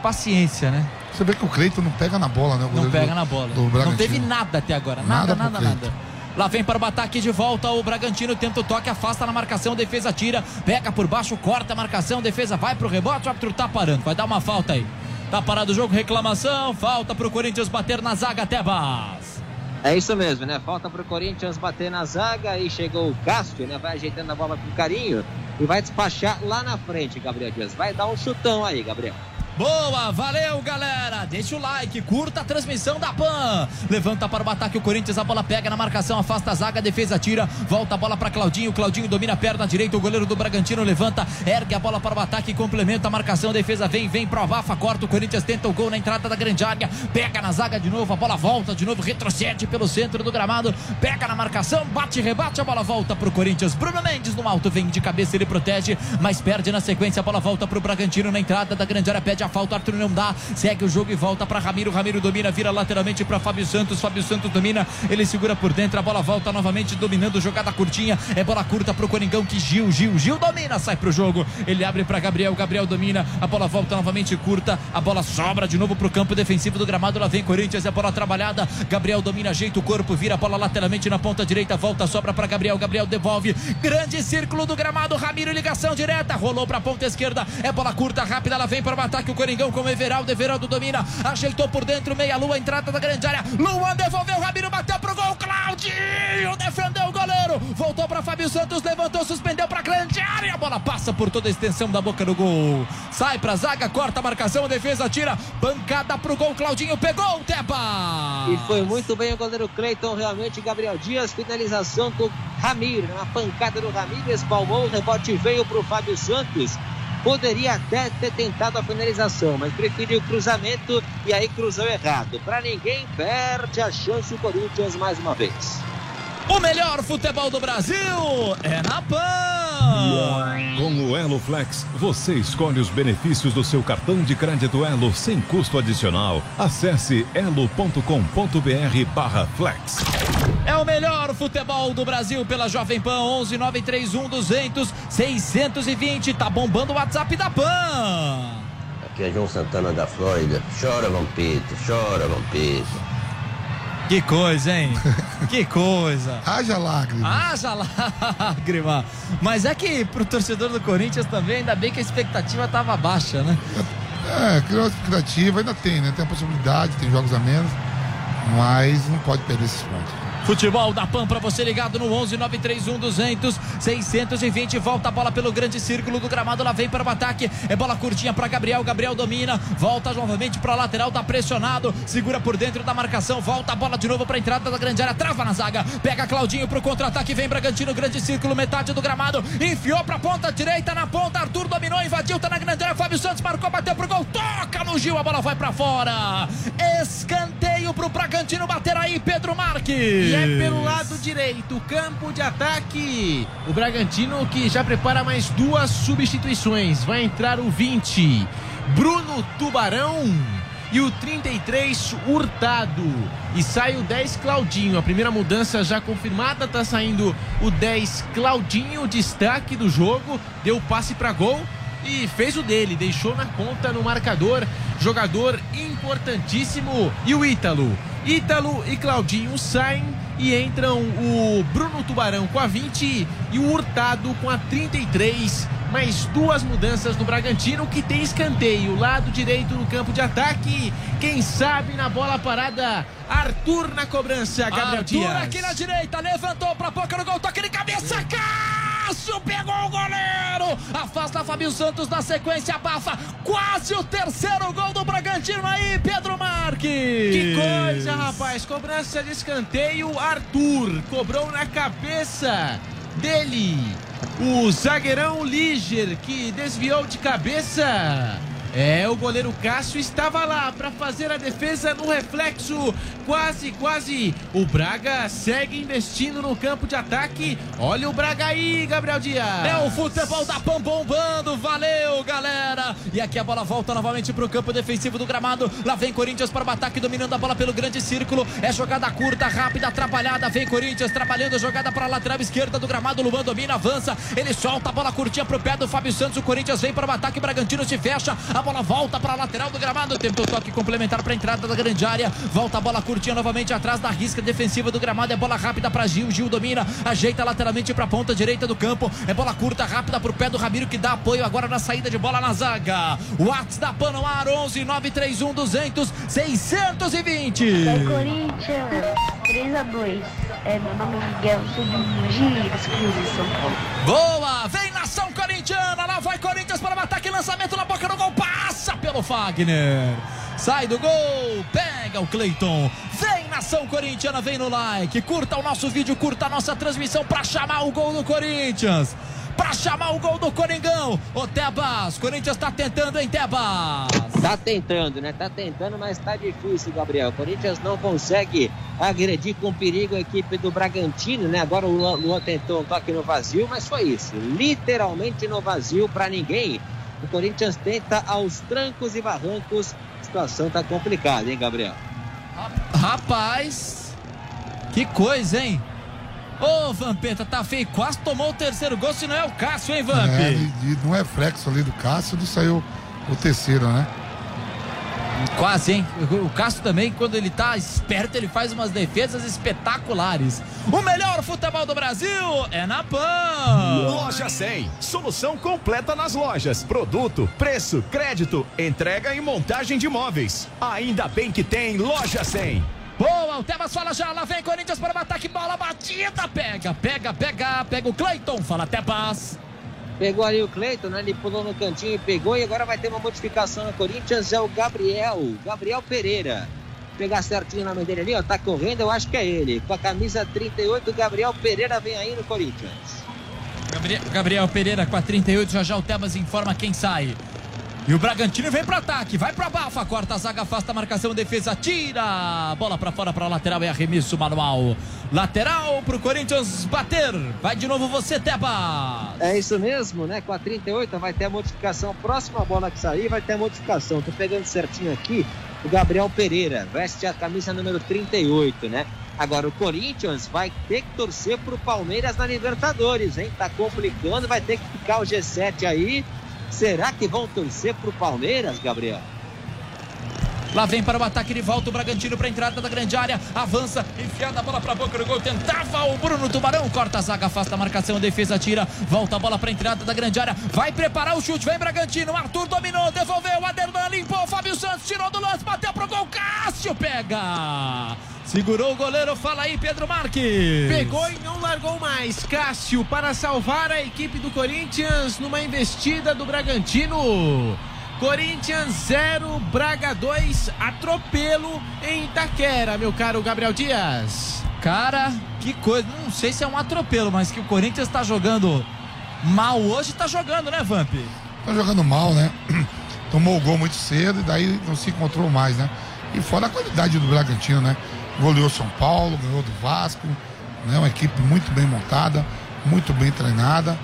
paciência, né? Você vê que o Cleiton não pega na bola, né? não pega na bola. não teve nada até agora. Nada, nada, nada. nada. Lá vem para o ataque de volta. O Bragantino tenta o toque, afasta na marcação. Defesa tira, pega por baixo, corta a marcação. Defesa vai para o rebote. O árbitro tá parando. Vai dar uma falta aí. Tá parado o jogo, reclamação. Falta para o Corinthians bater na zaga, Tebas. É isso mesmo, né? Falta para o Corinthians bater na zaga. E chegou o Cássio, né? Vai ajeitando a bola com carinho e vai despachar lá na frente, Gabriel Dias. Vai dar um chutão aí, Gabriel. Boa, valeu galera. Deixa o like, curta a transmissão da PAN. Levanta para o ataque o Corinthians, a bola pega na marcação, afasta a zaga, a defesa tira, volta a bola para Claudinho. Claudinho domina a perna direita, o goleiro do Bragantino levanta, ergue a bola para o ataque, complementa a marcação, a defesa vem, vem pro abafa, corta. O Corinthians tenta o gol na entrada da grande área, pega na zaga de novo, a bola volta de novo, retrocede pelo centro do gramado, pega na marcação, bate, rebate, a bola volta para o Corinthians. Bruno Mendes no alto, vem de cabeça, ele protege, mas perde na sequência, a bola volta para o Bragantino na entrada da grande área, pede a falta, Arthur não dá, segue o jogo e volta para Ramiro, Ramiro domina, vira lateralmente para Fábio Santos, Fábio Santos domina, ele segura por dentro, a bola volta novamente dominando, jogada curtinha, é bola curta pro Coringão que Gil, Gil, Gil domina, sai pro jogo, ele abre para Gabriel, Gabriel domina, a bola volta novamente curta, a bola sobra de novo pro campo defensivo do gramado, lá vem Corinthians, é bola trabalhada, Gabriel domina, ajeita o corpo, vira a bola lateralmente na ponta direita, volta, sobra para Gabriel, Gabriel devolve, grande círculo do gramado, Ramiro ligação direta, rolou para ponta esquerda, é bola curta, rápida, ela vem para o ataque, o Coringão com Everaldo, Everaldo domina, ajeitou por dentro, meia lua, entrada da grande área, Luan devolveu, Ramiro bateu pro gol, Claudinho defendeu o goleiro, voltou para Fábio Santos, levantou, suspendeu para grande área, a bola passa por toda a extensão da boca do gol, sai pra zaga, corta a marcação, a defesa tira, pancada pro gol, Claudinho pegou o Tepa. E foi muito bem o goleiro Cleiton, realmente, Gabriel Dias, finalização do Ramiro, uma pancada do Ramiro, espalmou, o rebote veio pro Fábio Santos, Poderia até ter tentado a finalização, mas preferiu o cruzamento e aí cruzou errado. Para ninguém, perde a chance o Corinthians mais uma vez. O melhor futebol do Brasil é na PAN. Com o Elo Flex, você escolhe os benefícios do seu cartão de crédito Elo sem custo adicional. Acesse elo.com.br barra flex. É o melhor futebol do Brasil pela Jovem Pan 11 931 200 620. Tá bombando o WhatsApp da Pan. Aqui é João Santana da Flórida. Chora, Vampito, chora, Vampito. Que coisa, hein? que coisa. Haja lágrima. Haja lágrima. Mas é que pro torcedor do Corinthians também, ainda bem que a expectativa tava baixa, né? É, criou a expectativa, ainda tem, né? Tem a possibilidade, tem jogos a menos, mas não pode perder esses pontos. Futebol da PAN para você ligado no 11 931 200 620. Volta a bola pelo grande círculo do gramado. Lá vem para o ataque. É bola curtinha para Gabriel. Gabriel domina. Volta novamente para a lateral. Tá pressionado. Segura por dentro da marcação. Volta a bola de novo para a entrada da grande área. Trava na zaga. Pega Claudinho para o contra-ataque. Vem Bragantino. Grande círculo. Metade do gramado. Enfiou para a ponta direita. Na ponta. Arthur dominou. Invadiu. Tá na grande área. Fábio Santos marcou. Bateu pro gol. Toca no Gil. A bola vai para fora. Escanteio para o Bragantino bater aí. Pedro Marques. E é pelo lado direito, campo de ataque. O Bragantino que já prepara mais duas substituições. Vai entrar o 20, Bruno Tubarão. E o 33, Hurtado. E sai o 10, Claudinho. A primeira mudança já confirmada. Tá saindo o 10, Claudinho. Destaque do jogo. Deu passe para gol e fez o dele, deixou na conta no marcador. Jogador importantíssimo. E o Ítalo. Ítalo e Claudinho saem e entram o Bruno Tubarão com a 20 e o Hurtado com a 33. Mais duas mudanças no Bragantino que tem escanteio. Lado direito no campo de ataque. Quem sabe na bola parada. Arthur na cobrança. Gabriel Arthur Dias. aqui na direita. Levantou pra boca no gol. Toque de cabeça. Cássio pegou o goleiro. Afasta Fabio Santos na sequência. Abafa. Quase o terceiro gol do Bragantino aí, Pedro Marques. Que coisa, rapaz. Cobrança de escanteio. Arthur cobrou na cabeça dele. O zagueirão Liger que desviou de cabeça. É, o goleiro Cássio estava lá para fazer a defesa no reflexo. Quase, quase. O Braga segue investindo no campo de ataque. Olha o Braga aí, Gabriel Dias. É o futebol da Pam bombando. Valeu, galera. E aqui a bola volta novamente para o campo defensivo do gramado. Lá vem Corinthians para o ataque, dominando a bola pelo grande círculo. É jogada curta, rápida, trabalhada. Vem Corinthians trabalhando, jogada para a lateral esquerda do gramado. Luan domina, avança. Ele solta a bola curtinha para o pé do Fábio Santos. O Corinthians vem para o ataque. Bragantino se fecha. A bola volta para a lateral do gramado. Tentou toque complementar para a entrada da grande área. Volta a bola curtinha novamente atrás da risca defensiva do gramado. É bola rápida para Gil. Gil domina, ajeita lateralmente para a ponta direita do campo. É bola curta, rápida para o pé do Ramiro que dá apoio agora na saída de bola na zaga. Whats da PAN no ar 11 931 200 620. Vai Corinthians, 3x2. É, meu nome é Miguel, sou de Mogi São Paulo. Boa! Vem lançamento na boca do gol, passa pelo Fagner. Sai do gol, pega o Cleiton. Vem nação corintiana, vem no like. Curta o nosso vídeo, curta a nossa transmissão para chamar o gol do Corinthians. Para chamar o gol do Coringão. Ô Tebas, Corinthians tá tentando, hein, Tebas? Tá tentando, né? Tá tentando, mas tá difícil, Gabriel. O Corinthians não consegue agredir com perigo a equipe do Bragantino, né? Agora o Luan, tentou um toque no vazio, mas foi isso. Literalmente no vazio para ninguém. O Corinthians tenta aos trancos e barrancos. A situação tá complicada, hein, Gabriel? Rapaz, que coisa, hein? Ô, Vampeta, tá feio. Quase tomou o terceiro gol, se não é o Cássio, hein, Vamp? É, e- e não é flexo ali do Cássio, não saiu o terceiro, né? Quase, hein? O Cássio também, quando ele tá esperto, ele faz umas defesas espetaculares. O melhor futebol do Brasil é na PAN. Loja 100. Solução completa nas lojas. Produto, preço, crédito, entrega e montagem de móveis. Ainda bem que tem Loja 100. Boa, o Tebas fala já, lá vem Corinthians para o ataque, bola batida, pega, pega, pega, pega o Cleiton, fala Tebas. Pegou ali o Cleiton, né? Ele pulou no cantinho e pegou. E agora vai ter uma modificação no Corinthians. É o Gabriel, Gabriel Pereira. Pegar certinho o nome dele ali, ó. Tá correndo, eu acho que é ele. Com a camisa 38, Gabriel Pereira vem aí no Corinthians. Gabriel, Gabriel Pereira com a 38, já já o Tebas informa quem sai. E o Bragantino vem pro ataque, vai pro abafa, corta a zaga, afasta a marcação, defesa, tira! Bola pra fora, pra lateral, é arremesso manual. Lateral pro Corinthians bater. Vai de novo você, Tebas. É isso mesmo, né? Com a 38 vai ter a modificação. Próxima bola que sair vai ter a modificação. Tô pegando certinho aqui o Gabriel Pereira. Veste a camisa número 38, né? Agora o Corinthians vai ter que torcer pro Palmeiras na Libertadores, hein? Tá complicando, vai ter que ficar o G7 aí. Será que vão torcer pro Palmeiras, Gabriel? Lá vem para o ataque de volta o Bragantino para a entrada da grande área. Avança, enfiada a bola para a boca do gol. Tentava o Bruno Tubarão. Corta a zaga, afasta a marcação. A defesa tira. Volta a bola para a entrada da grande área. Vai preparar o chute. Vem Bragantino. Arthur dominou, devolveu. Aderlan limpou. Fábio Santos tirou do lance. Bateu pro gol. Cássio pega. Segurou o goleiro. Fala aí, Pedro Marques. Pegou e não largou mais. Cássio para salvar a equipe do Corinthians numa investida do Bragantino. Corinthians 0, Braga 2, atropelo em Itaquera, meu caro Gabriel Dias. Cara, que coisa. Não sei se é um atropelo, mas que o Corinthians está jogando mal hoje. Tá jogando, né, Vamp? Tá jogando mal, né? Tomou o gol muito cedo e daí não se encontrou mais, né? E fora a qualidade do Bragantino, né? Goleou São Paulo, ganhou do Vasco, né? Uma equipe muito bem montada, muito bem treinada,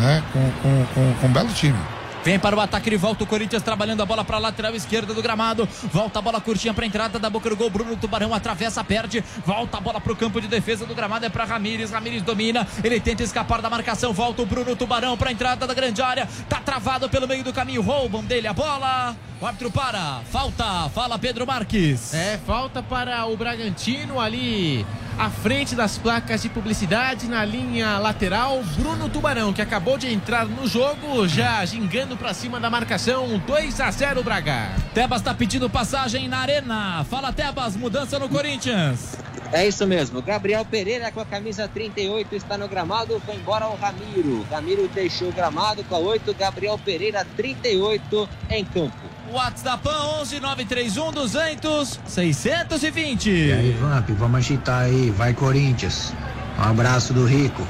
né? Com, com, com, com um belo time. Vem para o ataque de volta o Corinthians trabalhando a bola para a lateral esquerda do gramado. Volta a bola curtinha para a entrada da boca do gol. Bruno Tubarão atravessa, perde. Volta a bola para o campo de defesa do gramado. É para Ramires. Ramires domina. Ele tenta escapar da marcação. Volta o Bruno Tubarão para a entrada da grande área. Tá travado pelo meio do caminho. Roubam dele a bola. O árbitro para. Falta. Fala Pedro Marques. É, falta para o Bragantino ali à frente das placas de publicidade na linha lateral. Bruno Tubarão, que acabou de entrar no jogo, já gingando para cima da marcação. 2 a 0 Braga. Tebas tá pedindo passagem na arena. Fala Tebas, mudança no Corinthians. É isso mesmo. Gabriel Pereira com a camisa 38 está no gramado. Foi embora o Ramiro. Ramiro deixou o gramado com a 8. Gabriel Pereira 38 em campo. WhatsApp 11 931 200 620. E aí, Vamp, vamos agitar aí. Vai, Corinthians. Um abraço do Rico.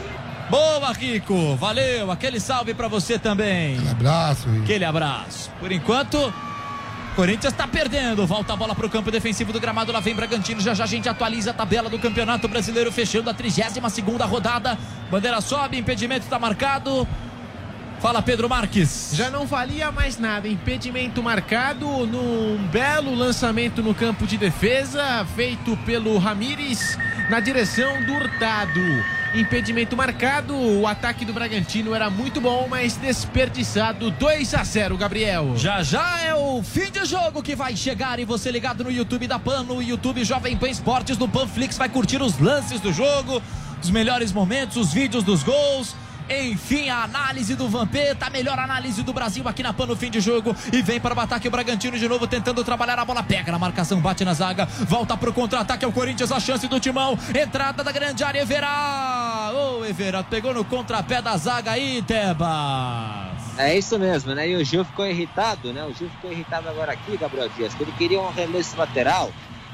Boa, Rico. Valeu. Aquele salve pra você também. Aquele abraço. Rico. Aquele abraço. Por enquanto, Corinthians tá perdendo. Volta a bola pro campo defensivo do gramado. Lá vem Bragantino. Já já a gente atualiza a tabela do Campeonato Brasileiro, fechando a 32 segunda rodada. Bandeira sobe, impedimento tá marcado. Fala, Pedro Marques. Já não valia mais nada. Impedimento marcado num belo lançamento no campo de defesa, feito pelo Ramires na direção do Hurtado. impedimento marcado. O ataque do Bragantino era muito bom, mas desperdiçado. 2 a 0, Gabriel. Já já é o fim de jogo que vai chegar e você ligado no YouTube da PAN, no YouTube Jovem Pan Esportes, no Panflix, vai curtir os lances do jogo, os melhores momentos, os vídeos dos gols. Enfim, a análise do Vampeta, a melhor análise do Brasil aqui na PAN no fim de jogo. E vem para o ataque o Bragantino de novo, tentando trabalhar a bola. Pega na marcação, bate na zaga, volta para o contra-ataque. É o Corinthians, a chance do timão. Entrada da grande área, Everá. Ô, oh, Everá, pegou no contrapé da zaga aí, Tebas. É isso mesmo, né? E o Gil ficou irritado, né? O Gil ficou irritado agora aqui, Gabriel Dias, que ele queria um arremesso lateral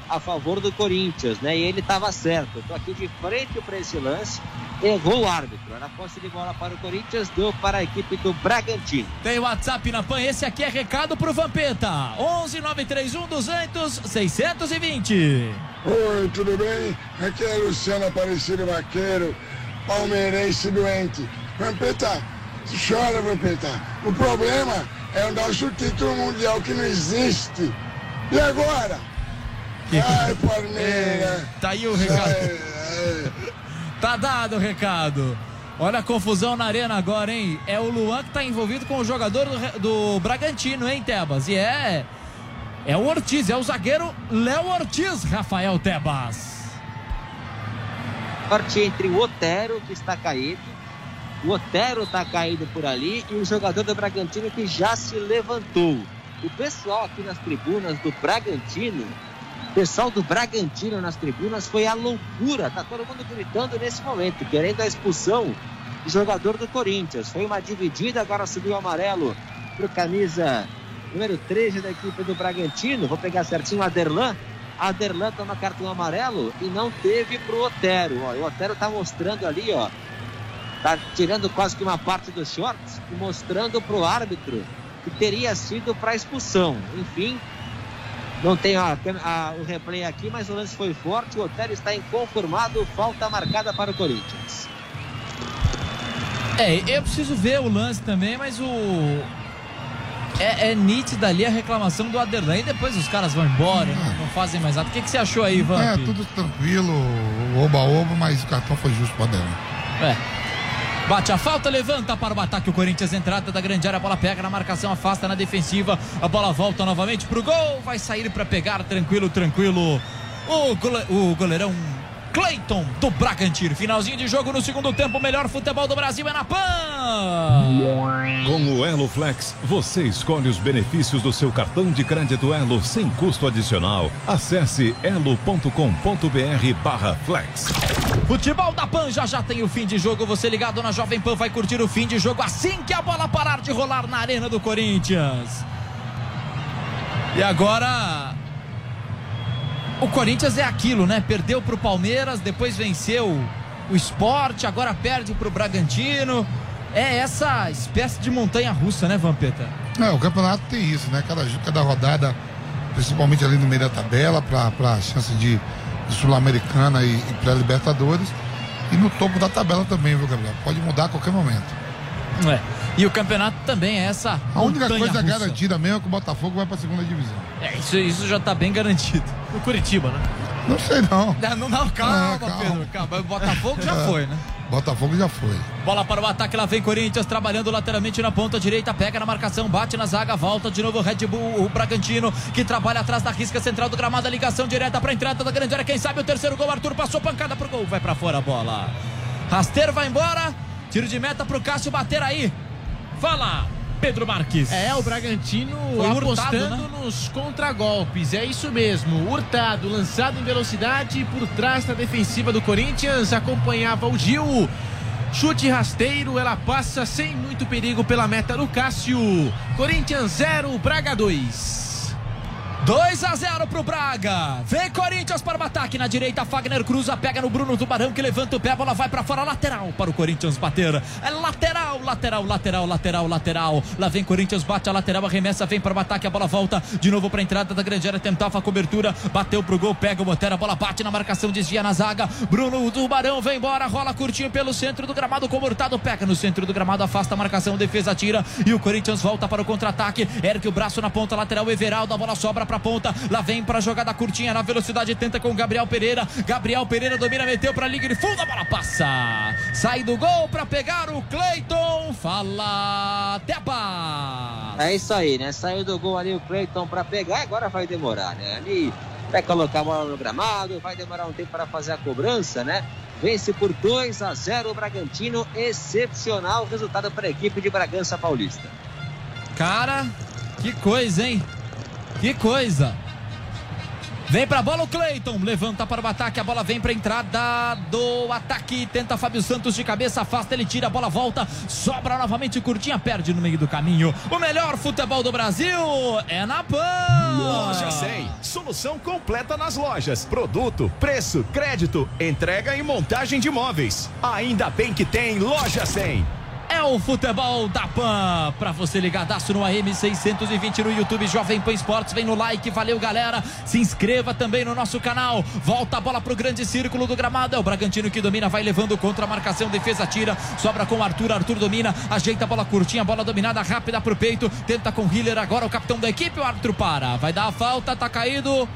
a favor do Corinthians, né? E ele estava certo. Estou aqui de frente para esse lance. Errou o árbitro. Era posse de bola para o Corinthians, deu para a equipe do Bragantino. Tem WhatsApp na PAN. Esse aqui é recado para o Vampeta. 11 931 200 620. Oi, tudo bem? Aqui é Luciano Aparecido Vaqueiro, palmeirense doente. Vampeta, chora, Vampeta. O problema é o nosso título mundial que não existe. E agora? Ai, Palmeiras. Tá aí o recado. Tá dado o recado. Olha a confusão na arena agora, hein? É o Luan que tá envolvido com o jogador do, do Bragantino, hein, Tebas? E é. É o Ortiz, é o zagueiro Léo Ortiz, Rafael Tebas. Parte entre o Otero, que está caído, o Otero está caído por ali, e o jogador do Bragantino que já se levantou. O pessoal aqui nas tribunas do Bragantino pessoal do Bragantino nas tribunas foi a loucura. Tá todo mundo gritando nesse momento, querendo a expulsão do jogador do Corinthians. Foi uma dividida, agora subiu o amarelo pro camisa número 13 da equipe do Bragantino. Vou pegar certinho a Aderlan. Aderlan toma cartão amarelo e não teve pro Otero. Ó, o Otero tá mostrando ali, ó. Tá tirando quase que uma parte dos shorts e mostrando pro árbitro que teria sido para expulsão. Enfim, não tem a, a, o replay aqui, mas o lance foi forte. O Otero está inconformado. Falta marcada para o Corinthians. É, eu preciso ver o lance também, mas o. É, é nítida ali a reclamação do Aderlan. E depois os caras vão embora, não, não fazem mais nada. O que, que você achou aí, Ivan? É, tudo tranquilo, oba-oba, mas o cartão foi justo para Aderlan. É. Bate a falta, levanta para o ataque. O Corinthians, entrada da grande área, a bola pega na marcação, afasta na defensiva, a bola volta novamente para o gol, vai sair para pegar, tranquilo, tranquilo. O, gole, o goleirão Cleiton do Bragantino. Finalzinho de jogo no segundo tempo, o melhor futebol do Brasil é na PAN. Com o Elo Flex, você escolhe os benefícios do seu cartão de crédito Elo sem custo adicional. Acesse elo.com.br barra flex. Futebol da PAN já já tem o fim de jogo. Você ligado na Jovem Pan vai curtir o fim de jogo assim que a bola parar de rolar na arena do Corinthians. E agora o Corinthians é aquilo, né? Perdeu para o Palmeiras, depois venceu o esporte, agora perde para o Bragantino. É essa espécie de montanha russa, né, Vampeta? É, o campeonato tem isso, né? Cada, cada rodada, principalmente ali no meio da tabela, para a chance de, de Sul-Americana e, e pré-Libertadores. E no topo da tabela também, viu, Gabriel? Pode mudar a qualquer momento. É. E o campeonato também é essa. A única coisa russa. garantida mesmo é que o Botafogo vai para a segunda divisão. É, isso, isso já está bem garantido. O Curitiba, né? Não sei não. Não, não calma, calma, Pedro. Calma. O Botafogo já é. foi, né? Botafogo já foi. Bola para o ataque, lá vem Corinthians trabalhando lateralmente na ponta direita, pega na marcação, bate na zaga, volta de novo o Red Bull, o Bragantino, que trabalha atrás da risca central do gramado, a ligação direta para a entrada da grande área. Quem sabe o terceiro gol, Arthur passou pancada pro gol, vai para fora a bola. Rasteiro vai embora, tiro de meta pro Cássio bater aí. Fala, Pedro Marques. É, o Bragantino Foi apostando hurtado, né? nos contragolpes. É isso mesmo. Hurtado, lançado em velocidade por trás da defensiva do Corinthians. Acompanhava o Gil. Chute rasteiro, ela passa sem muito perigo pela meta do Cássio. Corinthians 0, Braga 2. 2 a 0 pro Braga. Vem Corinthians para o ataque na direita. Fagner cruza, pega no Bruno Tubarão que levanta o pé, a bola vai para fora, lateral para o Corinthians bater. É lateral, lateral, lateral, lateral, lateral. Lá vem Corinthians, bate a lateral, arremessa, vem para o ataque, a bola volta de novo para a entrada da grande área, tentava a cobertura, bateu pro gol, pega o Botero, a bola bate na marcação, desvia na zaga. Bruno Tubarão vem embora, rola curtinho pelo centro do gramado, comortado, pega no centro do gramado, afasta a marcação, defesa tira e o Corinthians volta para o contra-ataque. Ergue o braço na ponta lateral, Everaldo, a bola sobra para pra ponta. Lá vem pra jogada curtinha na velocidade. Tenta com o Gabriel Pereira. Gabriel Pereira domina, meteu pra liga de fundo. A bola passa. Sai do gol pra pegar o Cleiton. Fala, Teba. É isso aí, né? Saiu do gol ali o Cleiton para pegar, agora vai demorar, né? Ali vai colocar a bola no gramado, vai demorar um tempo para fazer a cobrança, né? Vence por 2 a 0 o Bragantino, excepcional resultado para a equipe de Bragança Paulista. Cara, que coisa, hein? Que coisa. Vem pra bola o Cleiton, levanta para o ataque, a bola vem pra entrada do ataque, tenta Fábio Santos de cabeça, afasta, ele tira, a bola volta, sobra novamente. Curtinha, perde no meio do caminho. O melhor futebol do Brasil é na PAN. Loja 100, solução completa nas lojas, produto, preço, crédito, entrega e montagem de móveis. Ainda bem que tem Loja 100 é o futebol da PAN. Pra você ligadaço no AM620 no YouTube Jovem Pan Esportes. Vem no like, valeu galera. Se inscreva também no nosso canal. Volta a bola pro grande círculo do gramado. É o Bragantino que domina, vai levando contra a marcação. Defesa tira, sobra com o Arthur. Arthur domina, ajeita a bola curtinha, bola dominada rápida pro peito. Tenta com o Hiller agora, o capitão da equipe. O árbitro para, vai dar a falta, tá caído.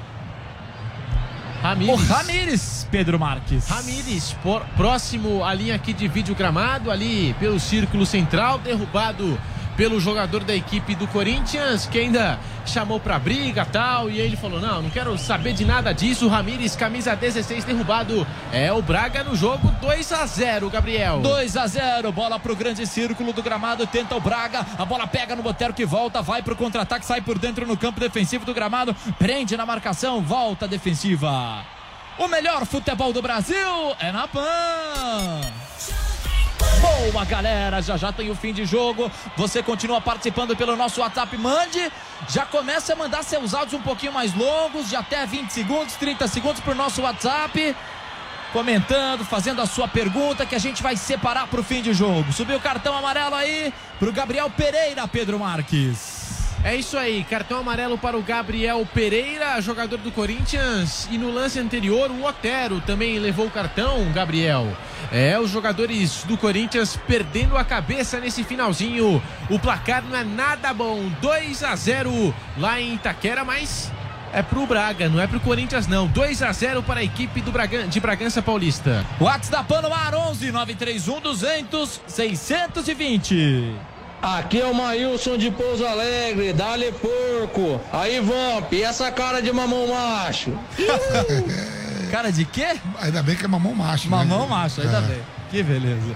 Ramires. O Ramires, Pedro Marques. Ramires, por, próximo à linha aqui de vídeo gramado, ali pelo círculo central, derrubado pelo jogador da equipe do Corinthians, que ainda chamou pra briga tal. E ele falou: Não, não quero saber de nada disso. Ramires, camisa 16, derrubado. É o Braga no jogo 2 a 0 Gabriel. 2 a 0 bola pro grande círculo do gramado. Tenta o Braga. A bola pega no Botero que volta, vai pro contra-ataque, sai por dentro no campo defensivo do gramado. Prende na marcação, volta defensiva. O melhor futebol do Brasil é na PAN. Boa, galera. Já já tem o fim de jogo. Você continua participando pelo nosso WhatsApp. Mande. Já começa a mandar seus áudios um pouquinho mais longos, de até 20 segundos, 30 segundos para o nosso WhatsApp. Comentando, fazendo a sua pergunta que a gente vai separar para o fim de jogo. Subiu o cartão amarelo aí para o Gabriel Pereira, Pedro Marques. É isso aí, cartão amarelo para o Gabriel Pereira, jogador do Corinthians. E no lance anterior, o Otero também levou o cartão, Gabriel. É, os jogadores do Corinthians perdendo a cabeça nesse finalzinho. O placar não é nada bom, 2 a 0 lá em Itaquera, mas é pro Braga, não é pro Corinthians não. 2 a 0 para a equipe do Bragan de Bragança Paulista. WhatsApp da Pano Mar 11 931 200 620. Aqui é o Maílson de Pouso Alegre, dale porco. Aí, Vamp, e essa cara de mamão macho? cara de quê? Ainda bem que é mamão macho. Mamão né? macho, ainda é. bem. Que beleza.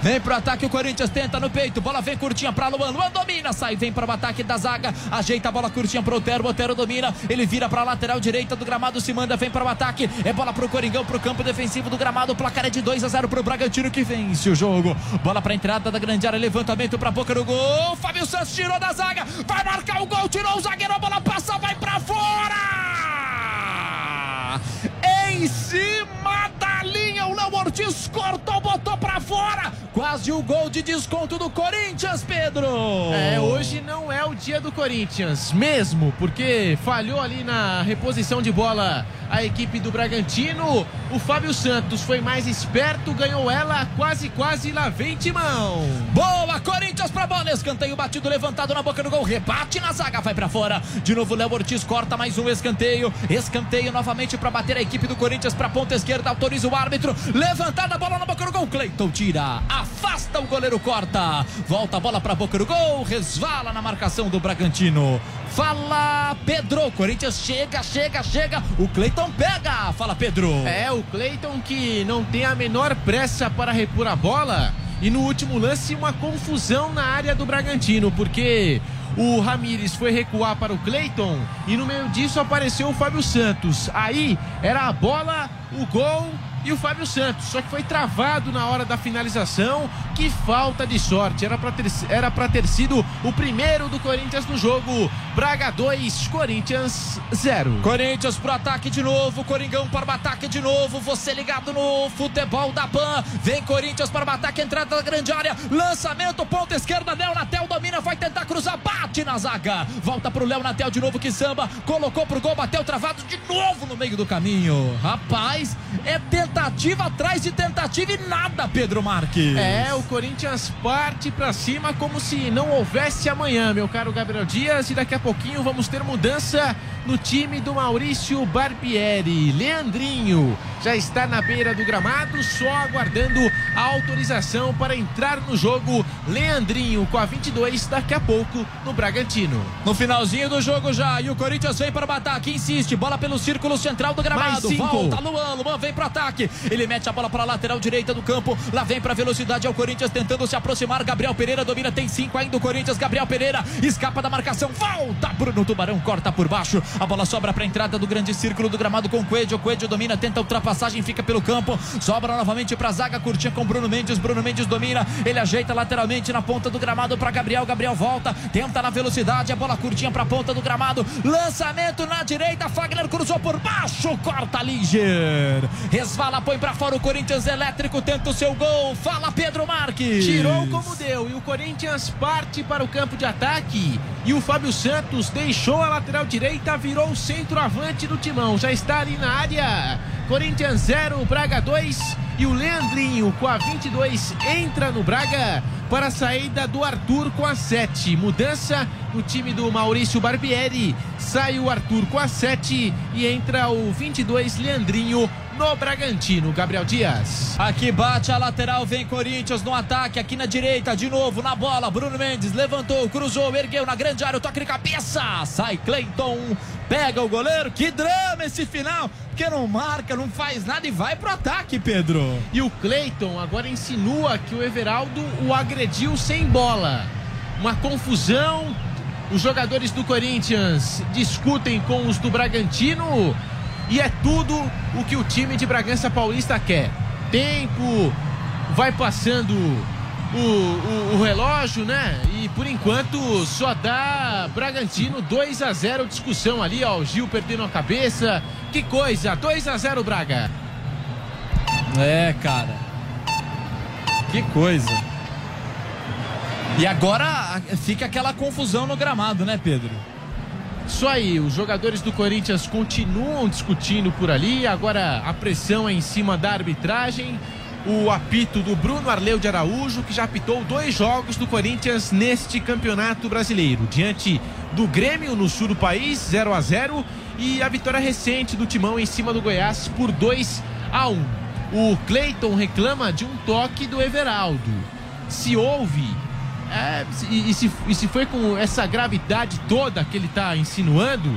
Vem pro ataque, o Corinthians tenta no peito. Bola vem curtinha pra Luan. Luan domina, sai, vem para o ataque da zaga. Ajeita a bola curtinha pro Otero. Otero domina. Ele vira pra lateral direita do gramado. Se manda, vem para o ataque. É bola pro Coringão, pro campo defensivo do gramado. O placar é de 2 a 0 pro Bragantino que vence o jogo. Bola pra entrada da grande área. Levantamento pra boca do gol. Fábio Santos tirou da zaga. Vai marcar o gol. Tirou o zagueiro. A bola passa, vai pra fora. Em cima da linha, o Léo Ortiz cortou, botou pra fora. Quase o gol de desconto do Corinthians, Pedro. É, hoje não é o dia do Corinthians, mesmo, porque falhou ali na reposição de bola a equipe do Bragantino. O Fábio Santos foi mais esperto, ganhou ela quase, quase lá vem Timão. Boa, Corinthians pra bola, escanteio batido, levantado na boca do gol, rebate na zaga, vai pra fora. De novo, Léo Ortiz corta mais um escanteio, escanteio novamente pra bater a equipe do Corinthians pra ponta esquerda, autoriza o árbitro, levantada a bola na boca do gol, Cleiton tira, afasta o goleiro, corta, volta a bola pra boca do gol, resvala na marcação do Bragantino. Fala Pedro, Corinthians chega, chega, chega, o Cleiton pega, fala Pedro. É, o Cleiton que não tem a menor pressa para repor a bola. E no último lance, uma confusão na área do Bragantino, porque o Ramires foi recuar para o Cleiton e no meio disso apareceu o Fábio Santos. Aí era a bola, o gol e o Fábio Santos. Só que foi travado na hora da finalização. Que falta de sorte. Era para ter, ter sido o primeiro do Corinthians no jogo. Braga 2, Corinthians 0. Corinthians pro ataque de novo. Coringão para o ataque de novo. Você ligado no futebol da PAN. Vem Corinthians para o ataque, entrada da grande área. Lançamento, ponta esquerda. Léo Natel domina, vai tentar cruzar. Bate na zaga. Volta pro Léo Natel de novo que samba. Colocou pro gol, bateu travado de novo no meio do caminho. Rapaz, é tentativa atrás de tentativa e nada, Pedro Marques. É, o Corinthians parte para cima como se não houvesse amanhã, meu caro Gabriel Dias. E daqui a pouquinho vamos ter mudança no time do Maurício Barbieri. Leandrinho já está na beira do gramado, só aguardando a autorização para entrar no jogo. Leandrinho com a 22 daqui a pouco no Bragantino. No finalzinho do jogo já, e o Corinthians vem para o ataque, insiste, bola pelo círculo central do gramado. Mais cinco. Volta Luan, Luan vem para o ataque. Ele mete a bola para a lateral direita do campo. Lá vem para a velocidade ao Corinthians tentando se aproximar. Gabriel Pereira domina, tem cinco ainda o Corinthians. Gabriel Pereira escapa da marcação, volta. Bruno Tubarão corta por baixo. A bola sobra para a entrada do grande círculo do gramado com o Coelho. O Coelho domina, tenta ultrapassagem, fica pelo campo. Sobra novamente para a zaga, curtinha com Bruno Mendes. Bruno Mendes domina, ele ajeita lateralmente na ponta do gramado para Gabriel. Gabriel volta, tenta na velocidade, a bola curtinha para a ponta do gramado. Lançamento na direita, Fagner cruzou por baixo, corta Liger. Resvala, põe para fora o Corinthians elétrico, tenta o seu gol. Fala Pedro Marques. Tirou como deu e o Corinthians parte para o campo de ataque. E o Fábio Santos deixou a lateral direita, virou o centroavante do timão. Já está ali na área. Corinthians 0, Braga 2. E o Leandrinho com a 22 entra no Braga para a saída do Arthur com a 7. Mudança no time do Maurício Barbieri. Sai o Arthur com a 7 e entra o 22 Leandrinho no Bragantino. Gabriel Dias. Aqui bate a lateral, vem Corinthians no ataque, aqui na direita, de novo na bola. Bruno Mendes levantou, cruzou, ergueu na grande área, o toque de cabeça. Sai Cleiton, pega o goleiro. Que drama esse final, porque não marca, não faz nada e vai pro ataque, Pedro. E o Cleiton agora insinua que o Everaldo o agrediu sem bola. Uma confusão. Os jogadores do Corinthians discutem com os do Bragantino. E é tudo o que o time de Bragança Paulista quer. Tempo, vai passando o, o, o, relógio, né? E por enquanto só dá Bragantino 2 a 0 discussão ali, ó. O Gil perdendo a cabeça. Que coisa, 2 a 0 Braga. É, cara. Que coisa. E agora fica aquela confusão no gramado, né, Pedro? Isso aí, os jogadores do Corinthians continuam discutindo por ali. Agora a pressão é em cima da arbitragem. O apito do Bruno Arleu de Araújo, que já apitou dois jogos do Corinthians neste campeonato brasileiro. Diante do Grêmio no sul do país, 0 a 0 E a vitória recente do Timão em cima do Goiás por 2 a 1 O Cleiton reclama de um toque do Everaldo. Se houve é, e, e, se, e se foi com essa gravidade toda que ele está insinuando,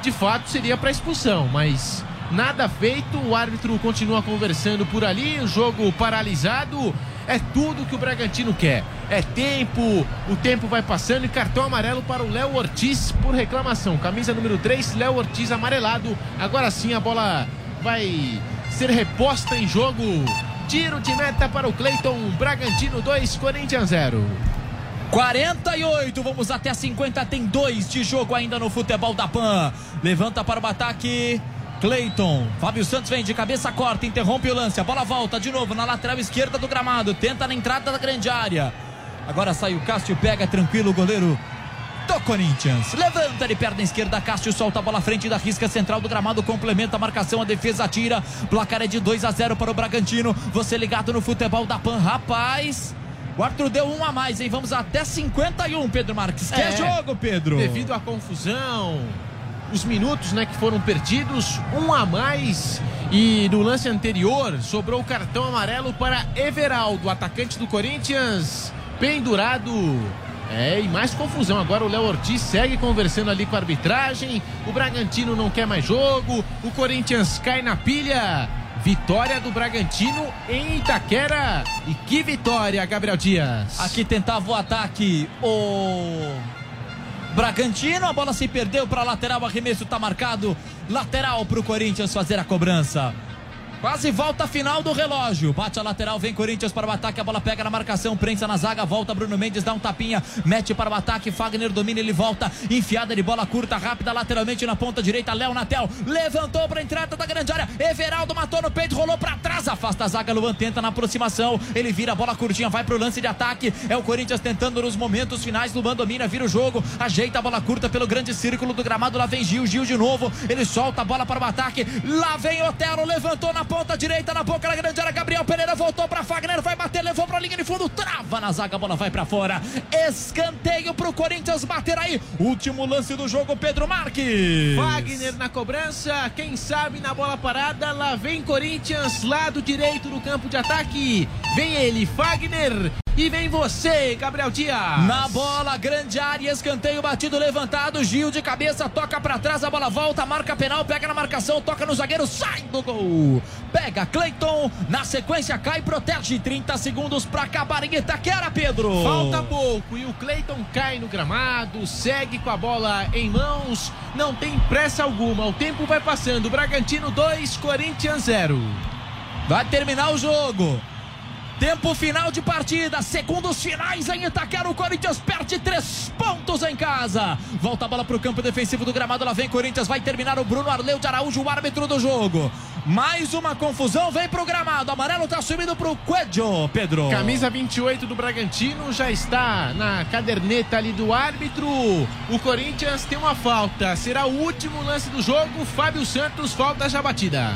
de fato seria para expulsão, mas nada feito, o árbitro continua conversando por ali, o jogo paralisado. É tudo que o Bragantino quer. É tempo, o tempo vai passando e cartão amarelo para o Léo Ortiz por reclamação. Camisa número 3, Léo Ortiz amarelado. Agora sim a bola vai ser reposta em jogo. Tiro de meta para o Cleiton. Bragantino 2, Corinthians 0. 48, vamos até 50, tem dois de jogo ainda no futebol da PAN. Levanta para o ataque. Cleiton, Fábio Santos vem de cabeça corta, interrompe o lance, a bola volta de novo na lateral esquerda do gramado, tenta na entrada da grande área. Agora sai o Cássio, pega tranquilo o goleiro do Corinthians. Levanta de perna esquerda, Cássio solta a bola à frente da risca central do gramado, complementa a marcação, a defesa tira. Placar é de 2 a 0 para o Bragantino. Você ligado no futebol da PAN, rapaz. O deu um a mais, hein? Vamos até 51, Pedro Marques. Que é, jogo, Pedro? Devido à confusão, os minutos né, que foram perdidos, um a mais. E no lance anterior, sobrou o cartão amarelo para Everaldo, atacante do Corinthians, pendurado. É, e mais confusão. Agora o Léo Ortiz segue conversando ali com a arbitragem. O Bragantino não quer mais jogo. O Corinthians cai na pilha. Vitória do Bragantino em Itaquera. E que vitória, Gabriel Dias. Aqui tentava o ataque o Bragantino. A bola se perdeu para lateral. Arremesso está marcado. Lateral para o Corinthians fazer a cobrança. Quase volta final do relógio. Bate a lateral, vem Corinthians para o ataque. A bola pega na marcação, prensa na zaga, volta Bruno Mendes, dá um tapinha, mete para o ataque. Fagner domina, ele volta. Enfiada de bola curta, rápida, lateralmente na ponta direita. Léo Natel levantou para a entrada da grande área. Everaldo matou no peito, rolou para trás, afasta a zaga. Luan tenta na aproximação. Ele vira a bola curtinha, vai para o lance de ataque. É o Corinthians tentando nos momentos finais. Luan domina, vira o jogo, ajeita a bola curta pelo grande círculo do gramado. Lá vem Gil, Gil de novo. Ele solta a bola para o ataque. Lá vem Otero, levantou na ponta direita, na boca da grande área. Gabriel Pereira voltou pra Fagner, vai bater, levou pra linha de fundo, trava na zaga, a bola vai pra fora. Escanteio pro Corinthians bater aí. Último lance do jogo, Pedro Marques. Wagner na cobrança, quem sabe na bola parada, lá vem Corinthians, lado direito do campo de ataque. Vem ele, Wagner. E vem você, Gabriel Dias. Na bola, grande área, escanteio batido, levantado. Gil de cabeça, toca pra trás, a bola volta, marca penal, pega na marcação, toca no zagueiro, sai do gol. Pega Cleiton, na sequência cai, protege. 30 segundos pra acabar em Itaquera, Pedro. Falta pouco e o Cleiton cai no gramado, segue com a bola em mãos, não tem pressa alguma. O tempo vai passando. Bragantino 2, Corinthians 0. Vai terminar o jogo. Tempo final de partida, segundos finais em Itaquera. O Corinthians perde três pontos em casa. Volta a bola para o campo defensivo do gramado. Lá vem Corinthians, vai terminar o Bruno Arleu de Araújo, o árbitro do jogo. Mais uma confusão, vem pro gramado. Amarelo tá subindo pro Coelho, Pedro. Camisa 28 do Bragantino já está na caderneta ali do árbitro. O Corinthians tem uma falta. Será o último lance do jogo. Fábio Santos, falta já batida.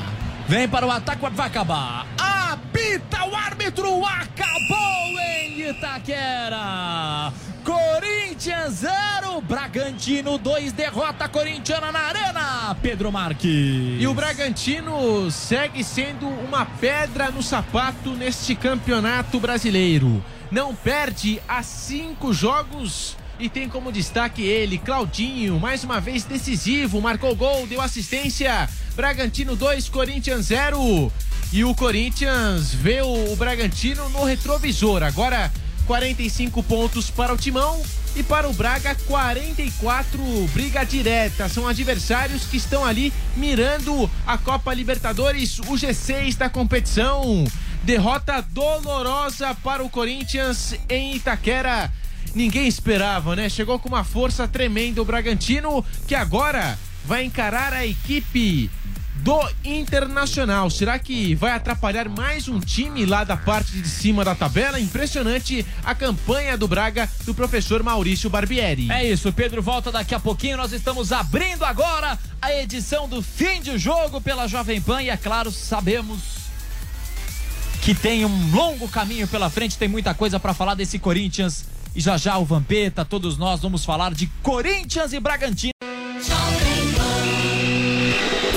Vem para o ataque, vai acabar. Apita o árbitro, acabou em Itaquera. Corinthians 0, Bragantino 2, derrota corintiana na Arena. Pedro Marques. E o Bragantino segue sendo uma pedra no sapato neste campeonato brasileiro. Não perde há cinco jogos e tem como destaque ele, Claudinho, mais uma vez decisivo, marcou gol, deu assistência. Bragantino 2, Corinthians 0. E o Corinthians vê o Bragantino no retrovisor. Agora 45 pontos para o Timão e para o Braga 44 briga direta. São adversários que estão ali mirando a Copa Libertadores, o G6 da competição. Derrota dolorosa para o Corinthians em Itaquera. Ninguém esperava, né? Chegou com uma força tremenda o Bragantino, que agora vai encarar a equipe do Internacional. Será que vai atrapalhar mais um time lá da parte de cima da tabela? Impressionante a campanha do Braga do professor Maurício Barbieri. É isso, Pedro volta daqui a pouquinho. Nós estamos abrindo agora a edição do fim de jogo pela Jovem Pan e é claro, sabemos que tem um longo caminho pela frente, tem muita coisa para falar desse Corinthians. E já já o Vampeta, todos nós vamos falar de Corinthians e Bragantino.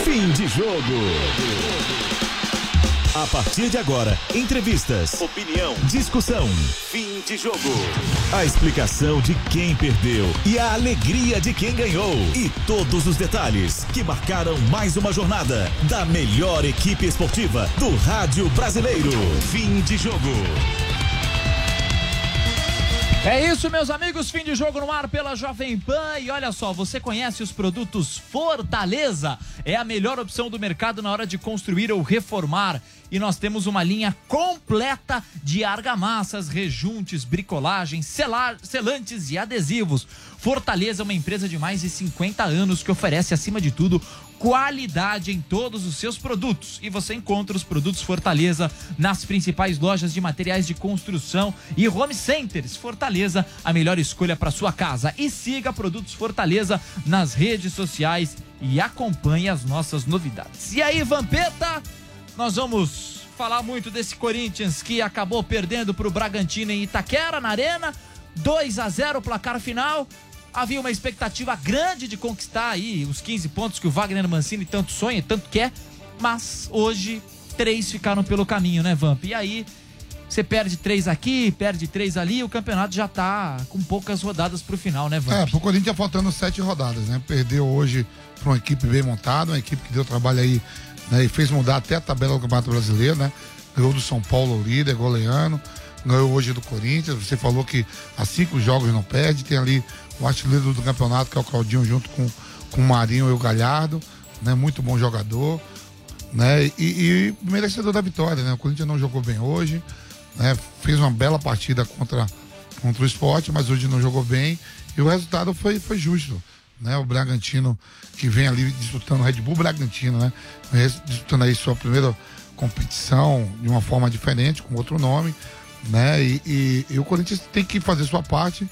Fim de jogo. A partir de agora, entrevistas, opinião, discussão. Fim de jogo. A explicação de quem perdeu e a alegria de quem ganhou. E todos os detalhes que marcaram mais uma jornada da melhor equipe esportiva do rádio brasileiro. Fim de jogo. É isso, meus amigos. Fim de jogo no ar pela Jovem Pan. E olha só, você conhece os produtos Fortaleza? É a melhor opção do mercado na hora de construir ou reformar. E nós temos uma linha completa de argamassas, rejuntes, bricolagem, selar, selantes e adesivos. Fortaleza é uma empresa de mais de 50 anos que oferece, acima de tudo, qualidade em todos os seus produtos. E você encontra os produtos Fortaleza nas principais lojas de materiais de construção e home centers. Fortaleza, a melhor escolha para sua casa. E siga Produtos Fortaleza nas redes sociais e acompanhe as nossas novidades. E aí, Vampeta, nós vamos falar muito desse Corinthians que acabou perdendo para o Bragantino em Itaquera, na Arena. 2 a 0 placar final havia uma expectativa grande de conquistar aí os 15 pontos que o Wagner Mancini tanto sonha, tanto quer, mas hoje três ficaram pelo caminho, né, Vamp? E aí você perde três aqui, perde três ali, o campeonato já tá com poucas rodadas pro final, né, Vamp? É, pro Corinthians faltando sete rodadas, né? Perdeu hoje para uma equipe bem montada, uma equipe que deu trabalho aí, né? E fez mudar até a tabela do Campeonato Brasileiro, né? Ganhou do São Paulo, líder, goleano, ganhou hoje do Corinthians. Você falou que há cinco jogos não perde, tem ali o artilheiro do campeonato, que é o Claudinho, junto com, com o Marinho e o Galhardo, né? Muito bom jogador, né? E, e merecedor da vitória, né? O Corinthians não jogou bem hoje, né? Fez uma bela partida contra, contra o esporte, mas hoje não jogou bem e o resultado foi, foi justo, né? O Bragantino que vem ali disputando o Red Bull Bragantino, né? Disputando aí sua primeira competição de uma forma diferente, com outro nome, né? E, e, e o Corinthians tem que fazer sua parte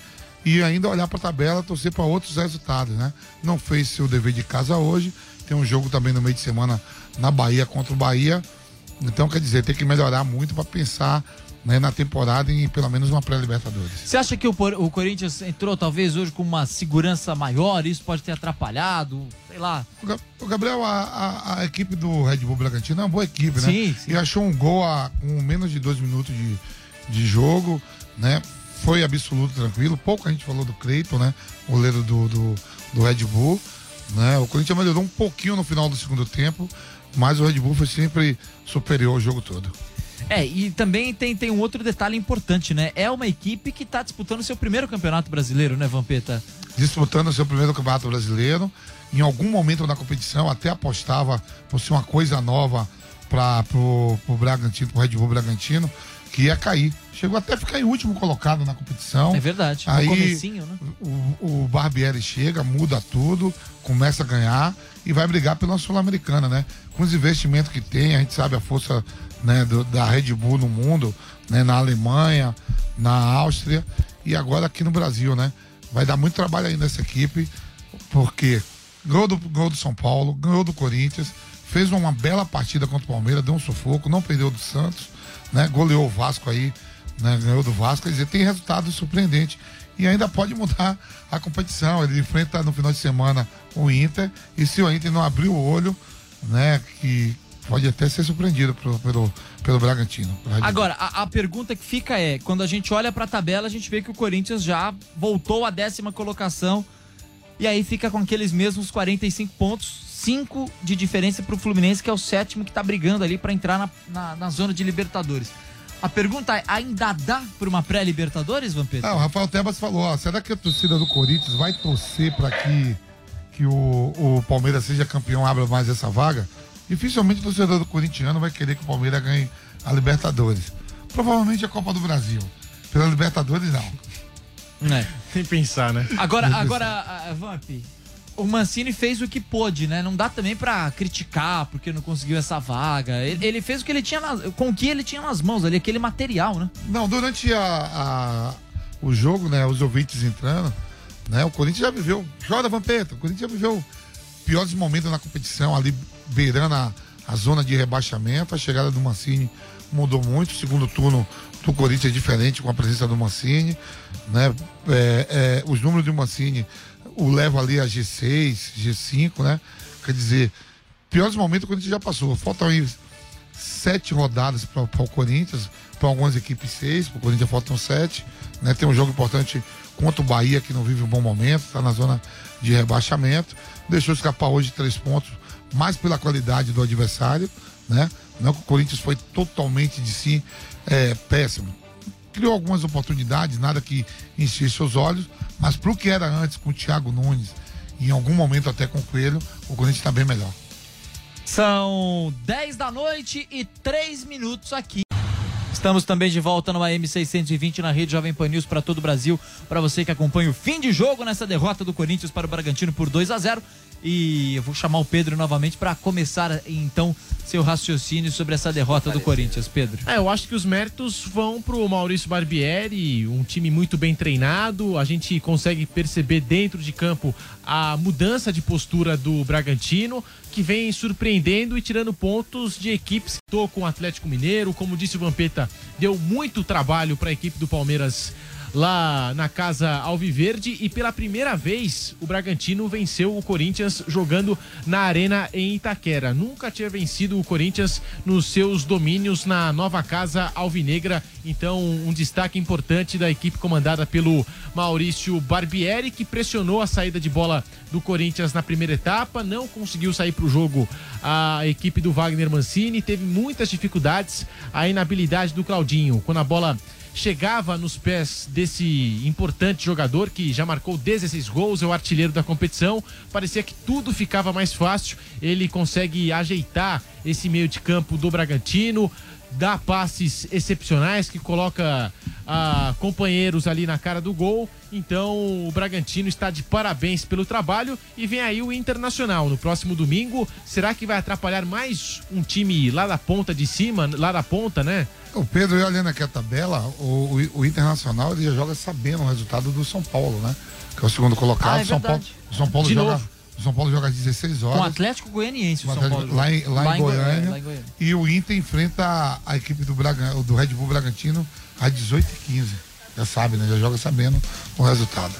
e ainda olhar para a tabela, torcer para outros resultados, né? Não fez seu dever de casa hoje, tem um jogo também no meio de semana na Bahia contra o Bahia, Então, quer dizer, tem que melhorar muito para pensar né, na temporada em pelo menos uma pré-Libertadores. Você acha que o, o Corinthians entrou talvez hoje com uma segurança maior? Isso pode ter atrapalhado? Sei lá. O Gabriel, a, a- a equipe do Red Bull Bragantino é uma boa equipe, né? Sim, sim. E achou um gol a, com menos de dois minutos de, de jogo, né? Foi absoluto tranquilo. Pouco a gente falou do Cleiton, né? Goleiro do, do, do Red Bull. Né? O Corinthians melhorou um pouquinho no final do segundo tempo, mas o Red Bull foi sempre superior o jogo todo. É, e também tem, tem um outro detalhe importante, né? É uma equipe que tá disputando seu primeiro campeonato brasileiro, né, Vampeta? disputando o seu primeiro campeonato brasileiro. Em algum momento da competição, até apostava por ser uma coisa nova para o Bragantino, pro Red Bull Bragantino, que ia cair. Chegou até a ficar em último colocado na competição. É verdade. Aí né? o, o Barbieri chega, muda tudo, começa a ganhar e vai brigar pela Sul-Americana, né? Com os investimentos que tem, a gente sabe a força né, do- da Red Bull no mundo, né, na Alemanha, na Áustria e agora aqui no Brasil, né? Vai dar muito trabalho ainda essa equipe, porque ganhou do, ganhou do São Paulo, ganhou do Corinthians, fez uma bela partida contra o Palmeiras, deu um sufoco, não perdeu do Santos, né? Goleou o Vasco aí, né? Ganhou do Vasco, quer tem resultado surpreendente e ainda pode mudar a competição. Ele enfrenta no final de semana o Inter e se o Inter não abrir o olho, né? Que pode até ser surpreendido pelo, pelo, pelo Bragantino. Agora, a, a pergunta que fica é: quando a gente olha pra tabela, a gente vê que o Corinthians já voltou à décima colocação e aí fica com aqueles mesmos 45 pontos, 5 de diferença pro Fluminense, que é o sétimo que tá brigando ali pra entrar na, na, na zona de Libertadores. A pergunta é: ainda dá pra uma pré-Libertadores, Vampeta? Ah, o Rafael Tebas falou, ó, será que a torcida do Corinthians vai torcer para que, que o, o Palmeiras seja campeão, abra mais essa vaga? Dificilmente o torcedor do corintiano vai querer que o Palmeiras ganhe a Libertadores. Provavelmente a Copa do Brasil. Pela Libertadores, não. É. Sem pensar, né? Agora, agora, Vamp, o Mancini fez o que pôde, né? Não dá também pra criticar porque não conseguiu essa vaga. Ele, ele fez o que ele tinha na- com o que ele tinha nas mãos ali, aquele material, né? Não, durante a, a- o jogo, né, os ouvintes entrando, né, o Corinthians já viveu, chora Vampeta, o Corinthians já viveu piores momentos na competição, ali beirando a, a zona de rebaixamento, a chegada do Mancini mudou muito, o segundo turno do Corinthians é diferente com a presença do Mancini, né, é, é, os números do Mancini o levam ali a G6, G5, né, quer dizer, piores momentos o Corinthians já passou, faltam aí sete rodadas para o Corinthians, para algumas equipes seis, para o Corinthians faltam sete. Né? Tem um jogo importante contra o Bahia, que não vive um bom momento, está na zona de rebaixamento. Deixou escapar hoje três pontos, mais pela qualidade do adversário. Né? Não que o Corinthians foi totalmente de si é, péssimo. Criou algumas oportunidades, nada que enchesse os olhos, mas para o que era antes com o Thiago Nunes, em algum momento até com o Coelho, o Corinthians está bem melhor. São 10 da noite e 3 minutos aqui. Estamos também de volta no AM 620 na rede Jovem Pan News para todo o Brasil. Para você que acompanha o fim de jogo nessa derrota do Corinthians para o Bragantino por 2 a 0 E eu vou chamar o Pedro novamente para começar então seu raciocínio sobre essa derrota do Corinthians. Pedro. É, eu acho que os méritos vão pro Maurício Barbieri, um time muito bem treinado. A gente consegue perceber dentro de campo a mudança de postura do Bragantino, que vem surpreendendo e tirando pontos de equipes tô com o Atlético Mineiro. Como disse o Vampeta, deu muito trabalho para a equipe do Palmeiras lá na casa Alviverde e pela primeira vez o Bragantino venceu o Corinthians jogando na Arena em Itaquera. Nunca tinha vencido o Corinthians nos seus domínios na nova casa Alvinegra. Então, um destaque importante da equipe comandada pelo Maurício Barbieri, que pressionou a saída de bola do Corinthians na primeira etapa, não conseguiu sair para o jogo a equipe do Wagner Mancini, teve muitas dificuldades, a inabilidade do Claudinho. Quando a bola chegava nos pés desse importante jogador que já marcou 16 gols, é o artilheiro da competição. Parecia que tudo ficava mais fácil. Ele consegue ajeitar esse meio de campo do Bragantino, dá passes excepcionais que coloca ah, companheiros ali na cara do gol. Então o Bragantino está de parabéns pelo trabalho e vem aí o Internacional no próximo domingo. Será que vai atrapalhar mais um time lá da ponta de cima, lá da ponta, né? O Pedro, eu olhando aqui a tabela, o, o- o Internacional ele já joga sabendo o resultado do São Paulo, né? Que é o segundo colocado. Ah, é São Paulo, São Paulo De joga, novo. O São Paulo joga às 16 horas. Com o Atlético Goianiense, o São Paulo. lá em, lá em Goiânia. lá em Goiânia. E o Inter enfrenta a, a equipe do, Braga, do Red Bull Bragantino às 18h15. Já sabe, né? Já joga sabendo o resultado.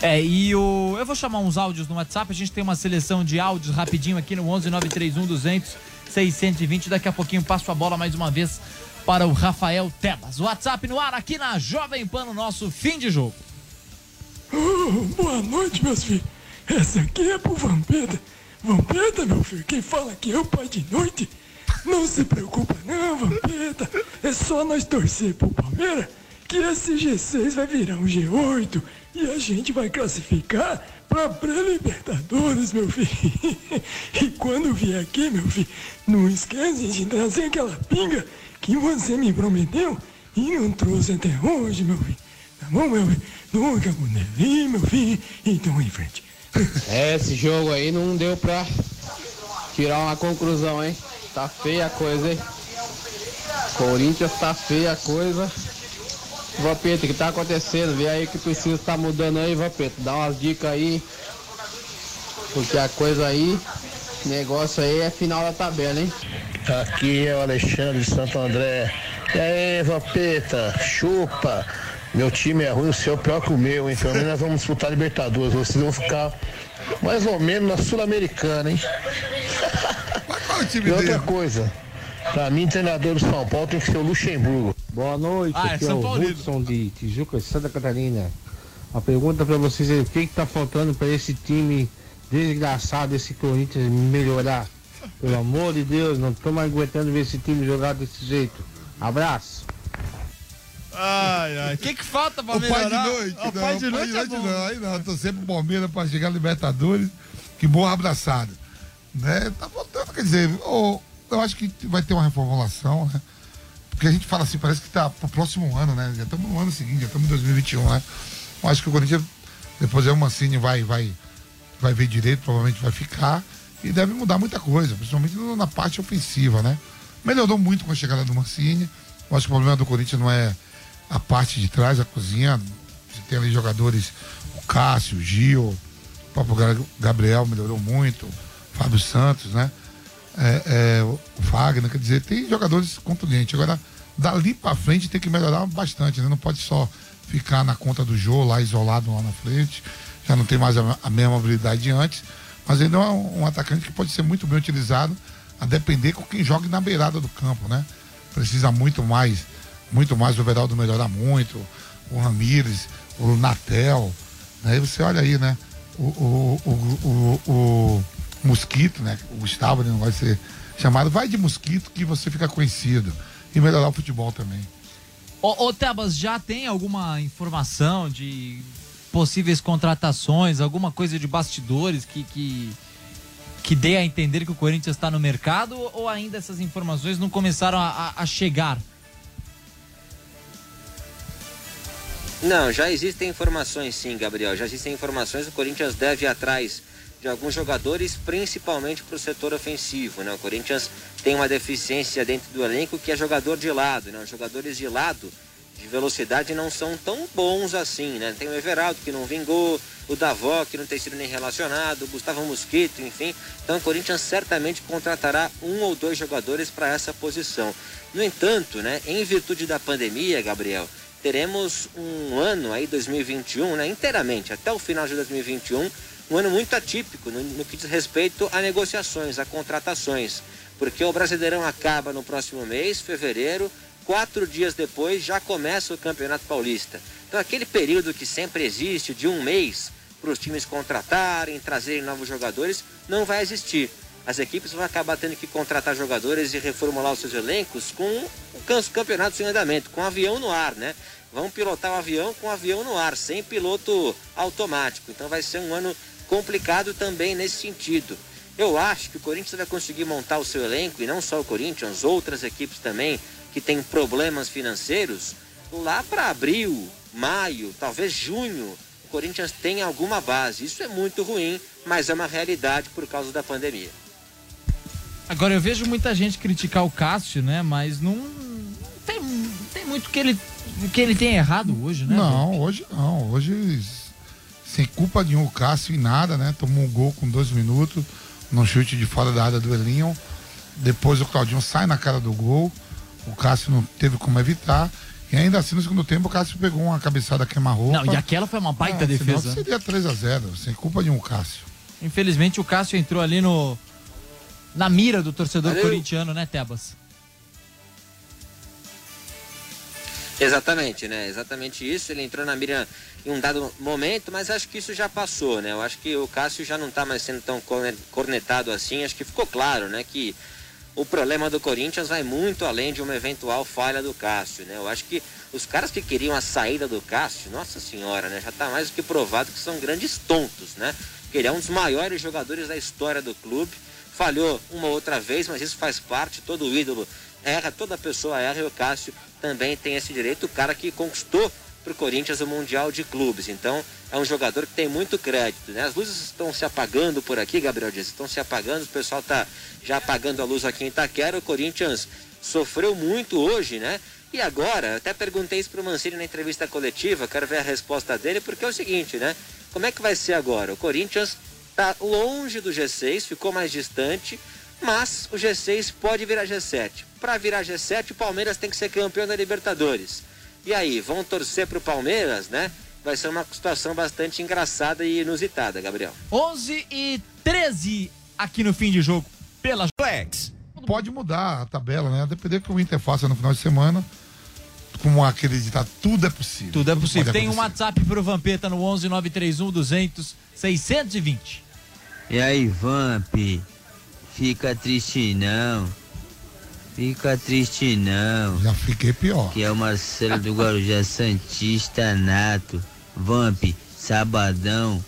É, e o. Eu vou chamar uns áudios no WhatsApp. A gente tem uma seleção de áudios rapidinho aqui no 11 931 200 620. Daqui a pouquinho passo a bola mais uma vez para o Rafael Tebas. WhatsApp no ar aqui na Jovem Pan, no nosso fim de jogo. Oh, boa noite, meus filhos. Essa aqui é pro Vampeta. Vampeta, meu filho, quem fala aqui é o pai de noite. Não se preocupa não, Vampeta. É só nós torcer pro Palmeiras que esse G6 vai virar um G8 e a gente vai classificar pra pré-libertadores, meu filho. E quando vier aqui, meu filho, não esquece de trazer aquela pinga que você me prometeu e não trouxe até hoje, meu filho. Tá bom, meu filho? Nunca condenei, meu filho. Então, em frente. É, esse jogo aí não deu pra tirar uma conclusão, hein? Tá feia a coisa, hein? Corinthians tá feia a coisa. Vampeta, o que tá acontecendo? Vê aí que precisa estar mudando aí, Vampeta. Dá umas dicas aí. Porque a coisa aí, negócio aí é final da tabela, hein? Aqui é o Alexandre de Santo André. E aí, Vampeta, chupa. Meu time é ruim, o seu é pior que o meu, hein? Pelo menos nós vamos disputar Libertadores. Vocês vão ficar mais ou menos na Sul-Americana, hein? E outra coisa, pra mim, treinador do São Paulo tem que ser o Luxemburgo. Boa noite, Ah, é aqui é, São o Paulino. Hudson de Tijuca, Santa Catarina. A pergunta pra vocês é o que que tá faltando pra esse time desgraçado, esse Corinthians melhorar? Pelo amor de Deus, não tô mais aguentando ver esse time jogar desse jeito. Abraço. Ai, ai. O que, que falta pra O pai de melhorar? noite, O não, pai de noite é bom. não, aí não, tô sempre Palmeiras pra chegar Libertadores, que morra abraçado. Né? Tá faltando, quer dizer, ô, eu acho que vai ter uma reformulação, né? Porque a gente fala assim, parece que tá pro próximo ano, né? Já estamos no ano seguinte, já estamos em 2021, né? Eu acho que o Corinthians, depois é o Mancini vai, vai, vai ver direito, provavelmente vai ficar, e deve mudar muita coisa, principalmente na parte ofensiva, né? Melhorou muito com a chegada do Mancini. Eu acho que o problema do Corinthians não é a parte de trás, a cozinha. Você tem ali jogadores, o Cássio, o Gil, o próprio Gabriel melhorou muito, Fábio Santos, né? É, é, o Wagner, quer dizer, tem jogadores contundentes. Agora, dali pra frente tem que melhorar bastante, né? Não pode só ficar na conta do Jô lá isolado lá na frente. Já não tem mais a, a mesma habilidade de antes. Mas ainda é um, um atacante que pode ser muito bem utilizado, a depender com quem joga na beirada do campo, né? Precisa muito mais, muito mais o Veraldo melhorar muito, o Ramires, o Natel. Né? Aí você olha aí, né? O, o, o, o, o Mosquito, né? O Gustavo ele não vai ser chamado. Vai de Mosquito que você fica conhecido. E melhorar o futebol também. Ô, ô Tebas, já tem alguma informação de possíveis contratações, alguma coisa de bastidores que, que, que dê a entender que o Corinthians está no mercado ou ainda essas informações não começaram a, a- a chegar? Não, já existem informações sim, Gabriel. Já existem informações o Corinthians deve ir atrás de alguns jogadores, principalmente para o setor ofensivo. Né? O Corinthians tem uma deficiência dentro do elenco que é jogador de lado. Né? Os jogadores de lado, de velocidade, não são tão bons assim. Né? Tem o Everaldo que não vingou, o Davó que não tem sido nem relacionado, o Gustavo Mosquito, enfim. Então o Corinthians certamente contratará um ou dois jogadores para essa posição. No entanto, né, em virtude da pandemia, Gabriel, teremos um ano aí 2021, né, inteiramente até o final de 2021, um ano muito atípico no, no que diz respeito a negociações, a contratações, porque o Brasileirão acaba no próximo mês, fevereiro, quatro dias depois já começa o Campeonato Paulista. Então aquele período que sempre existe de um mês para os times contratarem, trazerem novos jogadores, não vai existir. As equipes vão acabar tendo que contratar jogadores e reformular os seus elencos com o campeonato em andamento, com avião no ar, né? Vão pilotar o avião com avião no ar, sem piloto automático. Então vai ser um ano complicado também nesse sentido. Eu acho que o Corinthians vai conseguir montar o seu elenco, e não só o Corinthians, outras equipes também que têm problemas financeiros, lá para abril, maio, talvez junho, o Corinthians tem alguma base. Isso é muito ruim, mas é uma realidade por causa da pandemia. Agora eu vejo muita gente criticar o Cássio, né? Mas não, não tem, não tem muito que ele, que ele tem errado hoje, né? Não, hoje não. Hoje sem culpa nenhuma o Cássio em nada, né? Tomou um gol com dois minutos, no chute de fora da área do Elinho. Depois o Claudinho sai na cara do gol. O Cássio não teve como evitar. E ainda assim, no segundo tempo, o Cássio pegou uma cabeçada queima-roupa. Não, e aquela foi uma baita É, defesa. senão Seria 3x0, sem culpa nenhuma o Cássio. Infelizmente o Cássio entrou ali no na mira do torcedor Valeu. corintiano, né, Tebas? Exatamente, né? Exatamente isso. Ele entrou na mira em um dado momento, mas acho que isso já passou, né? Eu acho que o Cássio já não tá mais sendo tão corne- cornetado assim. Acho que ficou claro, né? Que o problema do Corinthians vai muito além de uma eventual falha do Cássio, né? Eu acho que os caras que queriam a saída do Cássio, nossa senhora, né? Já tá mais do que provado que são grandes tontos, né? Porque ele é um dos maiores jogadores da história do clube. Falhou uma outra vez, mas isso faz parte, todo ídolo erra, toda pessoa erra e o Cássio também tem esse direito, o cara que conquistou para o Corinthians o Mundial de Clubes. Então, é um jogador que tem muito crédito. Né? As luzes estão se apagando por aqui, Gabriel Dias, estão se apagando, o pessoal está já apagando a luz aqui em Itaquera. O Corinthians sofreu muito hoje, né? E agora, até perguntei isso para o Mancini na entrevista coletiva, quero ver a resposta dele, porque é o seguinte, né? Como é que vai ser agora? O Corinthians está longe do G6, ficou mais distante, mas o G6 pode virar G7. Para virar G7, o Palmeiras tem que ser campeão da Libertadores. E aí, vão torcer para o Palmeiras, né? Vai ser uma situação bastante engraçada e inusitada, Gabriel. 11 e 13 aqui no fim de jogo pela Flex. Pode mudar a tabela, né? A depender do que o Inter faça no final de semana. Como acreditar, tudo é possível. Tudo é possível. pode Tem um. WhatsApp pro Vampeta no 11 931 200 620. E aí, Vamp? Fica triste não. Fica triste não. Já fiquei pior. Que é o Marcelo do Guarujá Santista Nato. Vamp, sabadão,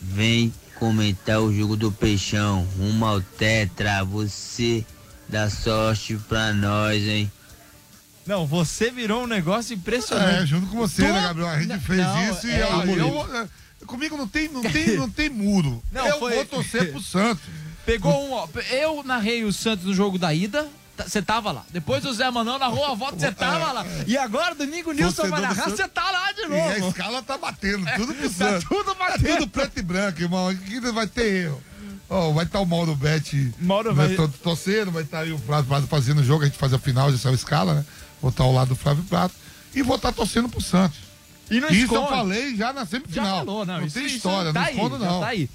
vem comentar o jogo do Peixão. Rumo ao Tetra, você dá sorte pra nós, hein? Não, você virou um negócio impressionante. É, junto com você, né, Gabriel? A gente fez Não, isso e é, ó, eu- eu, é, comigo não tem, não tem, não tem muro. Não, eu foi- vou torcer pro Santos. Pegou um, ó. Eu narrei o Santos no jogo da ida. tá- Você tava lá. Depois o Zé Manuel narrou a volta, você tava lá. E agora, domingo, o Nilson vai narrar, você tá lá de E a novo. escala tá batendo, tudo pro Tá Santos. tudo É tudo preto e branco, irmão. Aqui não vai ter erro. Ó, vai estar o Mauro Bet Mauro né, vai- to- torcendo, vai estar aí o Flávio Prato fazendo o jogo, a gente faz a final, já saiu a escala, né? Vou estar ao lado do Flávio Prato. E vou estar torcendo pro Santos. E não isso eu esconde. falei já na Já semifinal. falou, não. isso, tem isso história, tá não aí, escondo já não. Tá aí.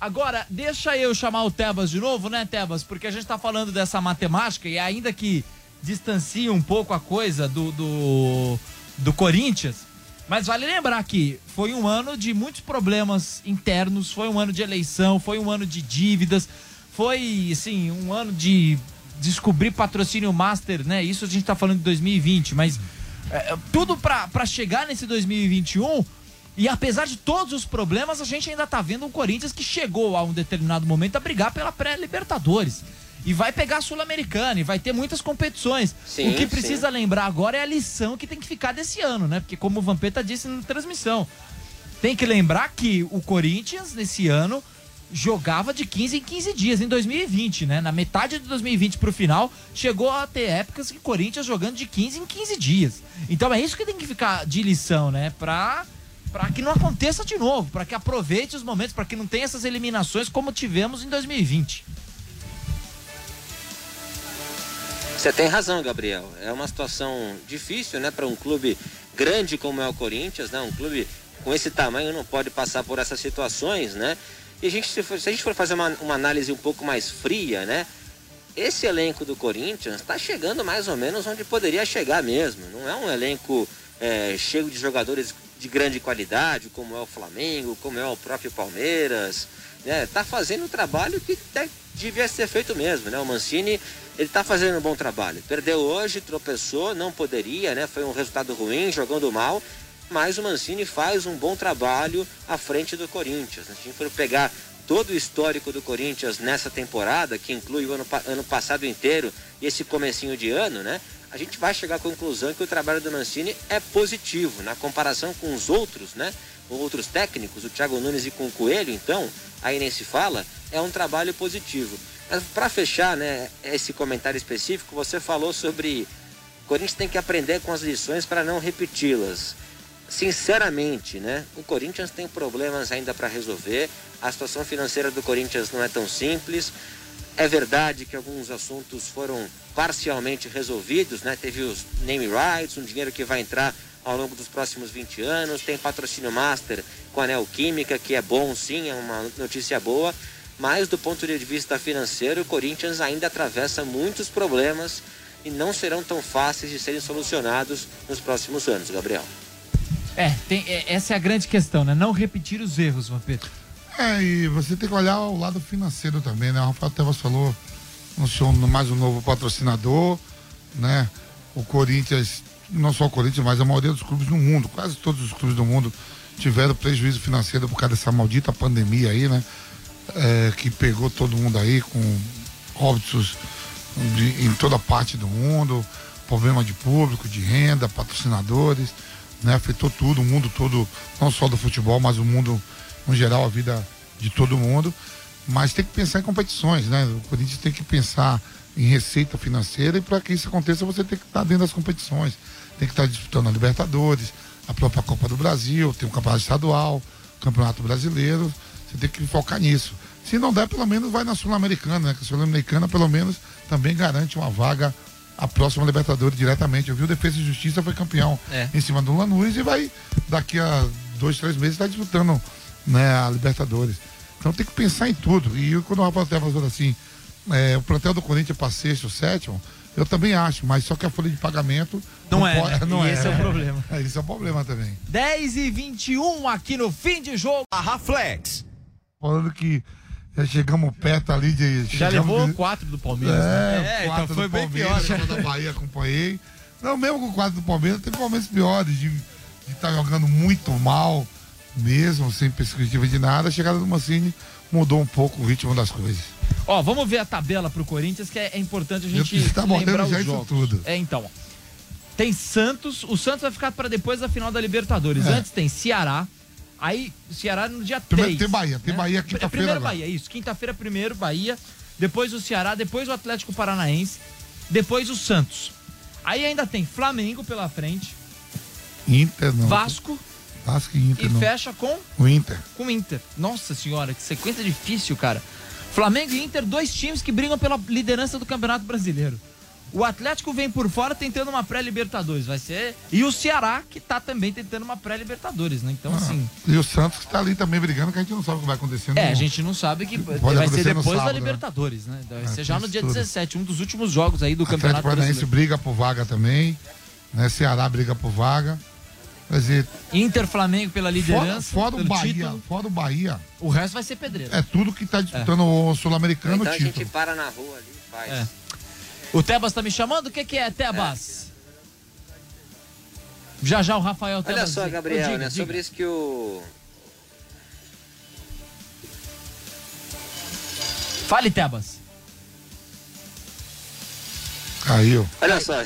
Agora, deixa eu chamar o Tebas de novo, né, Tebas? Porque a gente tá falando dessa matemática e ainda que distancia um pouco a coisa do, do, do Corinthians, mas vale lembrar que foi um ano de muitos problemas internos, foi um ano de eleição, foi um ano de dívidas, foi, assim, um ano de descobrir patrocínio master, né? Isso a gente tá falando de 2020, mas é, tudo pra chegar nesse 2021 e apesar de todos os problemas, a gente ainda tá vendo um Corinthians que chegou a um determinado momento a brigar pela pré-Libertadores. E vai pegar a Sul-Americana e vai ter muitas competições. Sim, o que precisa sim. lembrar agora é a lição que tem que ficar desse ano, né? Porque como o Vampeta disse na transmissão, tem que lembrar que o Corinthians, nesse ano, jogava de 15 em 15 dias, em 2020, né? Na metade de 2020 pro final, chegou a ter épocas que o Corinthians jogando de 15 em 15 dias. Então é isso que tem que ficar de lição, né? Pra, pra que não aconteça de novo, pra que aproveite os momentos, pra que não tenha essas eliminações como tivemos em 2020. Você tem razão, Gabriel. É uma situação difícil, né, para um clube grande como é o Corinthians, né? Um clube com esse tamanho não pode passar por essas situações, né? E a gente, se, for- se a gente for fazer uma, uma análise um pouco mais fria, né? Esse elenco do Corinthians está chegando mais ou menos onde poderia chegar mesmo. Não é um elenco é, cheio de jogadores de grande qualidade, como é o Flamengo, como é o próprio Palmeiras. Né? Tá fazendo o trabalho que devia ser feito mesmo, né? O Mancini, ele tá fazendo um bom trabalho. Perdeu hoje, tropeçou, não poderia, né? Foi um resultado ruim, jogando mal. Mas o Mancini faz um bom trabalho à frente do Corinthians. né? Se a gente for pegar todo o histórico do Corinthians nessa temporada, que inclui o ano, ano passado inteiro e esse comecinho de ano, né? A gente vai chegar à conclusão que o trabalho do Mancini é positivo na comparação com os outros, né? Outros técnicos, o Thiago Nunes e com o Coelho, então, aí nem se fala, é um trabalho positivo. Mas para fechar, né, esse comentário específico, você falou sobre o Corinthians tem que aprender com as lições para não repeti-las. sinceramente, né? O Corinthians tem problemas ainda para resolver. A situação financeira do Corinthians não é tão simples. É verdade que alguns assuntos foram parcialmente resolvidos, né? Teve os name rights, um dinheiro que vai entrar ao longo dos próximos 20 anos, tem patrocínio master com a Neoquímica, que é bom sim, é uma notícia boa, mas do ponto de vista financeiro, o Corinthians ainda atravessa muitos problemas e não serão tão fáceis de serem solucionados nos próximos anos, Gabriel. É, tem, é, essa é a grande questão, né? Não repetir os erros, Vampeta. É, e você tem que olhar o lado financeiro também, né? O Rafael Tevas falou, anunciou mais um novo patrocinador, né? O Corinthians, não só o Corinthians, mas a maioria dos clubes no mundo, quase todos os clubes do mundo tiveram prejuízo financeiro por causa dessa maldita pandemia aí, né? É, que pegou todo mundo aí com óbitos de, em toda parte do mundo, problema de público, de renda, patrocinadores, né? Afetou tudo, o mundo todo, não só do futebol, mas o mundo no geral, a vida de todo mundo. Mas tem que pensar em competições, né? O Corinthians tem que pensar em receita financeira e para que isso aconteça você tem que estar dentro das competições. Tem que estar disputando a Libertadores, a própria Copa do Brasil, tem um campeonato estadual, campeonato brasileiro. Você tem que focar nisso. Se não der, pelo menos vai na Sul-Americana, né? Que a Sul-Americana pelo menos também garante uma vaga a próxima Libertadores diretamente. Eu vi o Defesa e Justiça foi campeão É. em cima do Lanús e vai daqui a dois, três meses estar disputando né, a Libertadores. Então tem que pensar em tudo. E quando o Rafael Tevas falou assim, é, o plantel do Corinthians para sexto, sétimo, eu também acho, mas só que a folha de pagamento Não é, pode- né? não E é. esse é o problema. É, esse é o problema também. 10 e 21 aqui no fim de jogo. A Raflex. Falando que já chegamos perto ali de. Já levou de- quatro do Palmeiras. É, né? quatro então foi do bem Palmeiras, pior. quando da Bahia acompanhei. Não, mesmo com o quadro do Palmeiras, teve momentos piores de estar jogando muito mal, mesmo, sem perspectiva de nada. A chegada do Mancini mudou um pouco o ritmo das coisas. Ó, vamos ver a tabela pro Corinthians, que é, é importante a gente Eu- tá lembrar já os isso jogos. tudo. É, então. ó. Tem Santos, o Santos vai ficar para depois da final da Libertadores. É. Antes tem Ceará, aí Ceará no dia Primeiro 3. tem Bahia, tem Bahia quinta-feira Primeiro agora. Bahia, isso. Quinta-feira primeiro Bahia, depois o Ceará, depois o Atlético Paranaense, depois o Santos. Aí ainda tem Flamengo pela frente, Inter não. Vasco Vasco e Inter e não. fecha com O Inter. com o Inter. Nossa senhora, que sequência difícil, cara. Flamengo e Inter, dois times que brigam pela liderança do Campeonato Brasileiro. O Atlético vem por fora tentando uma pré-Libertadores, vai ser. E o Ceará, que tá também tentando uma pré-Libertadores, né? Então, assim. E o Santos que tá ali também brigando, que a gente não sabe o que vai acontecer. É, a gente não sabe que Pode vai ser depois da sábado, né? Libertadores, né? Vai É, ser já no dia tudo. 17, um dos últimos jogos aí do Atlético Campeonato Paranaense Brasileiro. briga por vaga também. Né? Ceará briga por vaga. Quer dizer, Inter, Flamengo pela fora, liderança. fora o pelo Bahia, título. fora o Bahia, O resto vai ser pedreiro. é tudo que tá disputando o Sul-Americano Então a título. gente para na rua ali e faz. É. O Tebas tá me chamando? O que, que é, Tebas? Já já o Rafael Tebas. Olha só, Gabriel, Diga, né? diga. Sobre isso que o. Fale, Tebas. Caiu. Olha só.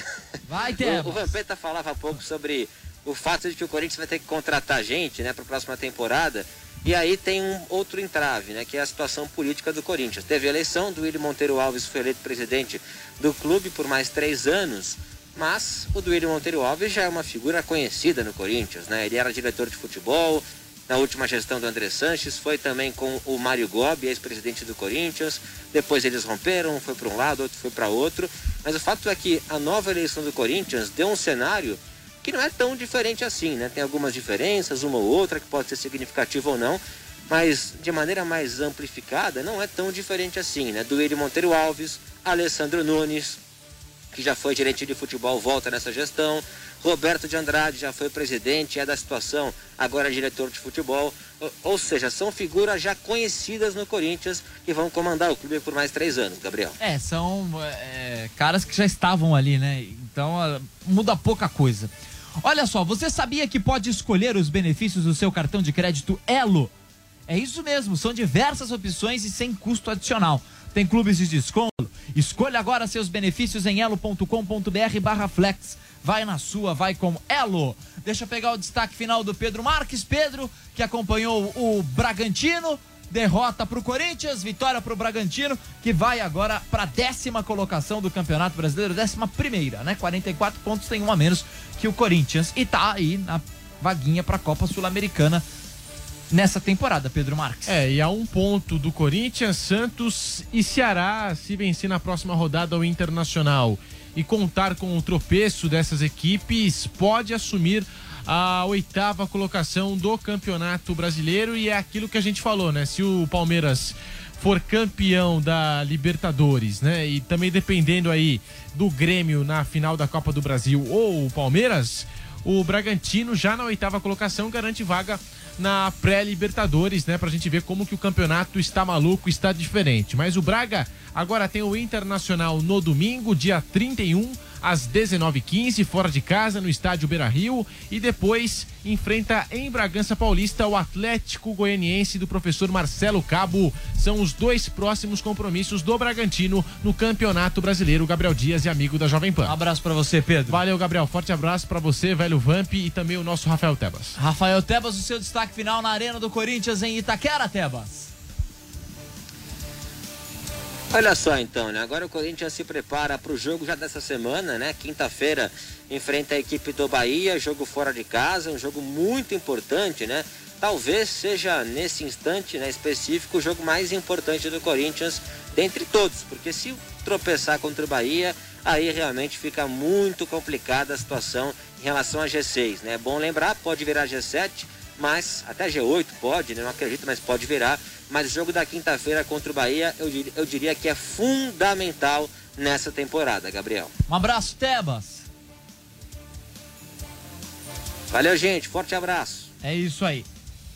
Vai, O, Tebas. o Vampeta falava há pouco sobre o fato de que o Corinthians vai ter que contratar gente, né, para a próxima temporada. E aí tem um outro entrave, né, que é a situação política do Corinthians. Teve a eleição do William Monteiro Alves, foi eleito presidente do clube por mais três anos. Mas o Duílio Monteiro Alves já é uma figura conhecida no Corinthians, né? Ele era diretor de futebol, na última gestão do André Sanches, foi também com o Mário Gobi, ex-presidente do Corinthians. Depois eles romperam, um foi para um lado, outro foi para outro. Mas o fato é que a nova eleição do Corinthians deu um cenário que não é tão diferente assim, né? Tem algumas diferenças, uma ou outra que pode ser significativa ou não, mas de maneira mais amplificada não é tão diferente assim, né? Duílio Monteiro Alves, Alessandro Nunes, que já foi gerente de futebol, volta nessa gestão. Roberto de Andrade já foi presidente, é da situação, agora é diretor de futebol. Ou, ou seja, são figuras já conhecidas no Corinthians que vão comandar o clube por mais três anos, Gabriel. É, são é, caras que já estavam ali, né? Então ah, muda pouca coisa. Olha só, você sabia que pode escolher os benefícios do seu cartão de crédito Elo? É isso mesmo, são diversas opções e sem custo adicional. Tem clubes de desconto? Escolha agora seus benefícios em elo.com.br barra flex. Vai na sua, vai com Elo. Deixa eu pegar o destaque final do Pedro Marques. Pedro, que acompanhou o Bragantino. Derrota para o Corinthians, vitória para o Bragantino, que vai agora para a décima colocação do Campeonato Brasileiro, décima primeira, né? 44 pontos, tem um a menos que o Corinthians. E tá aí na vaguinha para a Copa Sul-Americana nessa temporada, Pedro Marques. É, e a um ponto do Corinthians, Santos e Ceará, se vencer na próxima rodada ao Internacional e contar com o tropeço dessas equipes, pode assumir a oitava colocação do Campeonato Brasileiro e é aquilo que a gente falou, né? Se o Palmeiras for campeão da Libertadores, né? E também dependendo aí do Grêmio na final da Copa do Brasil ou o Palmeiras, o Bragantino já na oitava colocação garante vaga na pré-Libertadores, né? Pra gente ver como que o campeonato está maluco, está diferente. Mas o Braga agora tem o Internacional no domingo, dia 31, às 19h15, fora de casa, no estádio Beira Rio. E depois enfrenta em Bragança Paulista o Atlético Goianiense do professor Marcelo Cabo. São os dois próximos compromissos do Bragantino no Campeonato Brasileiro. Gabriel Dias e amigo da Jovem Pan. Um abraço para você, Pedro. Valeu, Gabriel. Forte abraço para você, velho Vamp, e também o nosso Rafael Tebas. Rafael Tebas, o seu destaque final na Arena do Corinthians em Itaquera, Tebas. Olha só então, né? Agora o Corinthians se prepara para o jogo já dessa semana, né? Quinta-feira enfrenta a equipe do Bahia, jogo fora de casa, um jogo muito importante, né? Talvez seja nesse instante, né, específico, o jogo mais importante do Corinthians dentre todos, porque se tropeçar contra o Bahia, aí realmente fica muito complicada a situação em relação a G6, né? É bom lembrar, pode virar G7, mas até G8 pode, né? Não acredito, mas pode virar. Mas o jogo da quinta-feira contra o Bahia, eu diria, eu diria que é fundamental nessa temporada, Gabriel. Um abraço, Tebas. Valeu, gente. Forte abraço. É isso aí.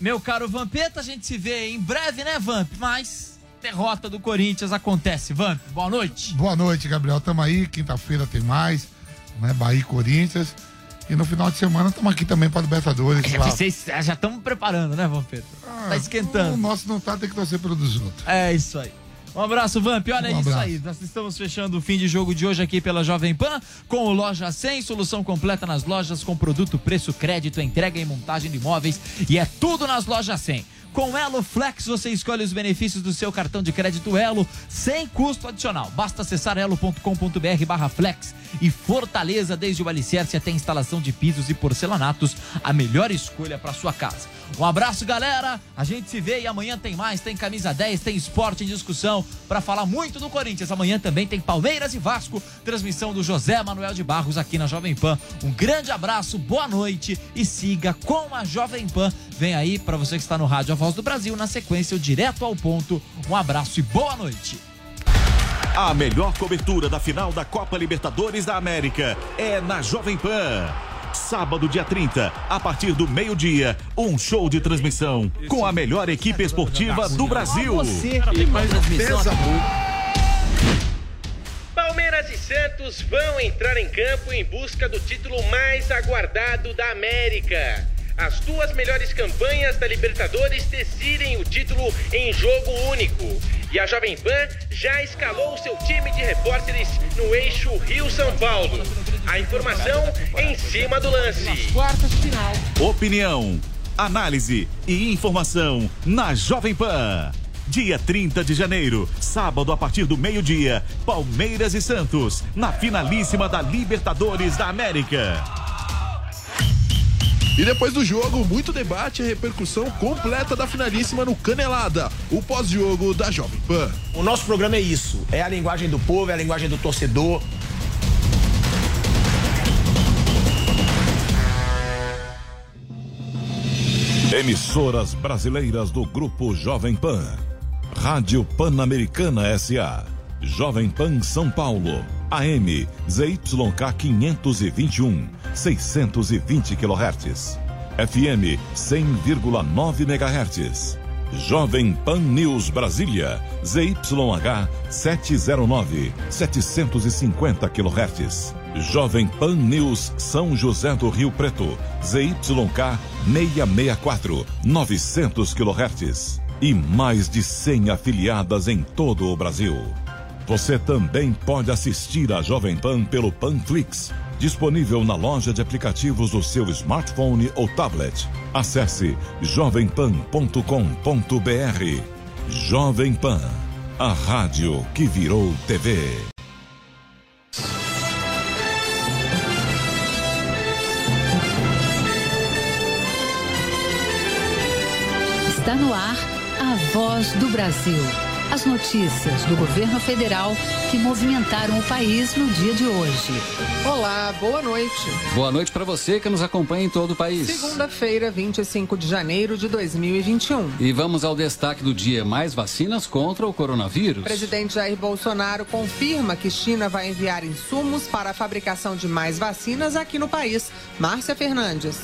Meu caro Vampeta, a gente se vê em breve, né, Vamp? Mas derrota do Corinthians acontece. Vamp, boa noite. Boa noite, Gabriel. Tamo aí. Quinta-feira tem mais. Né? Bahia e Corinthians. E no final de semana estamos aqui também para Libertadores. É, vocês já estamos preparando, né, Vampeta? Ah, tá esquentando. O nosso não tá, tem que torcer pelo dos outros. É isso aí. Um abraço, Vamp. Olha Um isso abraço. aí. Nós estamos fechando o fim de jogo de hoje aqui pela Jovem Pan com o Loja 100, solução completa nas lojas com produto, preço, crédito, entrega e montagem de imóveis. E é tudo nas lojas 100. Com Elo Flex você escolhe os benefícios do seu cartão de crédito Elo sem custo adicional. Basta acessar elo.com.br barra flex e Fortaleza, desde o alicerce até a instalação de pisos e porcelanatos, a melhor escolha para sua casa. Um abraço, galera. A gente se vê e amanhã tem mais. Tem camisa 10, tem esporte em discussão para falar muito do Corinthians. Amanhã também tem Palmeiras e Vasco. Transmissão do José Manuel de Barros aqui na Jovem Pan. Um grande abraço, boa noite e siga com a Jovem Pan. Vem aí para você que está no rádio A Voz do Brasil. Na sequência, o direto ao ponto. Um abraço e boa noite. A melhor cobertura da final da Copa Libertadores da América é na Jovem Pan. Sábado, dia 30, a partir do meio-dia, um show de transmissão com a melhor equipe esportiva do Brasil. Palmeiras e Santos vão entrar em campo em busca do título mais aguardado da América. As duas melhores campanhas da Libertadores decidem o título em jogo único. E a Jovem Pan já escalou seu time de repórteres no eixo Rio-São Paulo. A informação em cima do lance. Quartas de final. Opinião, análise e informação na Jovem Pan. Dia 30 de janeiro, sábado a partir do meio-dia, Palmeiras e Santos, na finalíssima da Libertadores da América. E depois do jogo, muito debate e repercussão completa da finalíssima no Canelada, o pós-jogo da Jovem Pan. O nosso programa é isso. É a linguagem do povo, é a linguagem do torcedor. Emissoras brasileiras do Grupo Jovem Pan. Rádio Pan-Americana SA. Jovem Pan São Paulo. AM ZYK 521, 620 kHz. FM 100,9 MHz. Jovem Pan News Brasília. ZYH 709, 750 kHz. Jovem Pan News São José do Rio Preto. ZYK 664, 900 kHz. E mais de 100 afiliadas em todo o Brasil. Você também pode assistir a Jovem Pan pelo Panflix, Disponível na loja de aplicativos do seu smartphone ou tablet. Acesse jovempan.com.br. Jovem Pan, a rádio que virou TV. Está no ar a voz do Brasil. As notícias do governo federal que movimentaram o país no dia de hoje. Olá, boa noite. Boa noite para você que nos acompanha em todo o país. Segunda-feira, 25 de janeiro de 2021. E vamos ao destaque do dia: mais vacinas contra o coronavírus. O presidente Jair Bolsonaro confirma que China vai enviar insumos para a fabricação de mais vacinas aqui no país. Márcia Fernandes.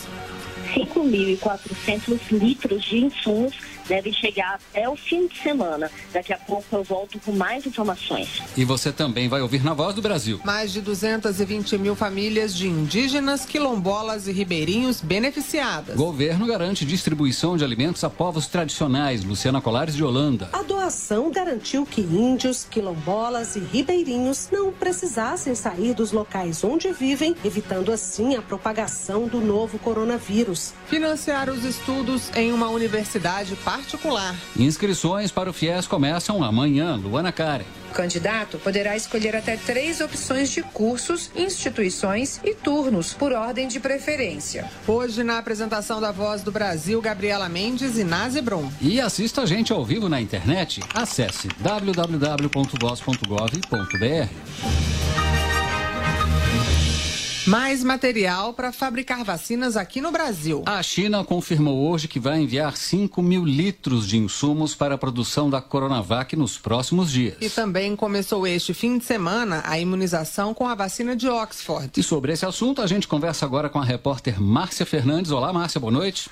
5.400 litros de insumos devem chegar até o fim de semana. Daqui a pouco eu volto com mais informações. E você também vai ouvir na Voz do Brasil. Mais de 220 mil famílias de indígenas, quilombolas e ribeirinhos beneficiadas. Governo garante distribuição de alimentos a povos tradicionais. Luciana Colares de Holanda. A doação garantiu que índios, quilombolas e ribeirinhos não precisassem sair dos locais onde vivem, evitando assim a propagação do novo coronavírus. Financiar os estudos em uma universidade particular Inscrições para o FIES começam amanhã. Luana Karen. O candidato poderá escolher até três opções de cursos, instituições e turnos, por ordem de preferência. Hoje, na apresentação da Voz do Brasil, Gabriela Mendes e Nazi Brum. E assista a gente ao vivo na internet. Acesse www.voz.gov.br. Mais material para fabricar vacinas aqui no Brasil. A China confirmou hoje que vai enviar 5 mil litros de insumos para a produção da Coronavac nos próximos dias. E também começou este fim de semana a imunização com a vacina de Oxford. E sobre esse assunto, a gente conversa agora com a repórter Márcia Fernandes. Olá, Márcia, boa noite.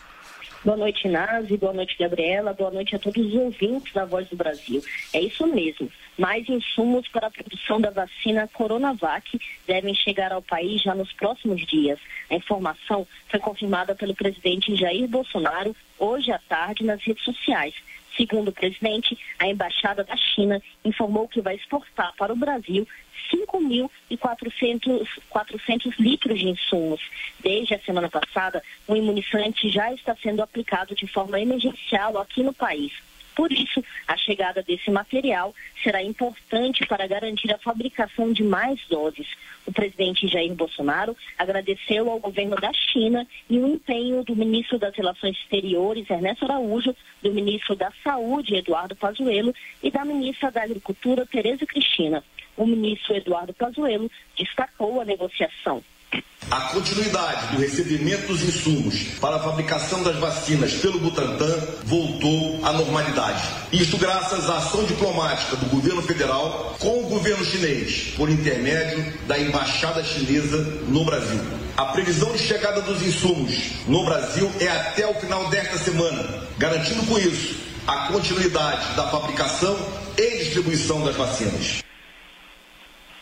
Boa noite, Nazi. Boa noite, Gabriela. Boa noite a todos os ouvintes da Voz do Brasil. É isso mesmo. Mais insumos para a produção da vacina Coronavac devem chegar ao país já nos próximos dias. A informação foi confirmada pelo presidente Jair Bolsonaro hoje à tarde nas redes sociais. Segundo o presidente, a embaixada da China informou que vai exportar para o Brasil 5.400 litros de insumos. Desde a semana passada, o imunizante já está sendo aplicado de forma emergencial aqui no país. Por isso, a chegada desse material será importante para garantir a fabricação de mais doses. O presidente Jair Bolsonaro agradeceu ao governo da China e o empenho do ministro das Relações Exteriores, Ernesto Araújo, do ministro da Saúde, Eduardo Pazuello, e da ministra da Agricultura, Tereza Cristina. O ministro Eduardo Pazuello destacou a negociação. A continuidade do recebimento dos insumos para a fabricação das vacinas pelo Butantan voltou à normalidade. Isto graças à ação diplomática do governo federal com o governo chinês, por intermédio da embaixada chinesa no Brasil. A previsão de chegada dos insumos no Brasil é até o final desta semana, garantindo com isso a continuidade da fabricação e distribuição das vacinas.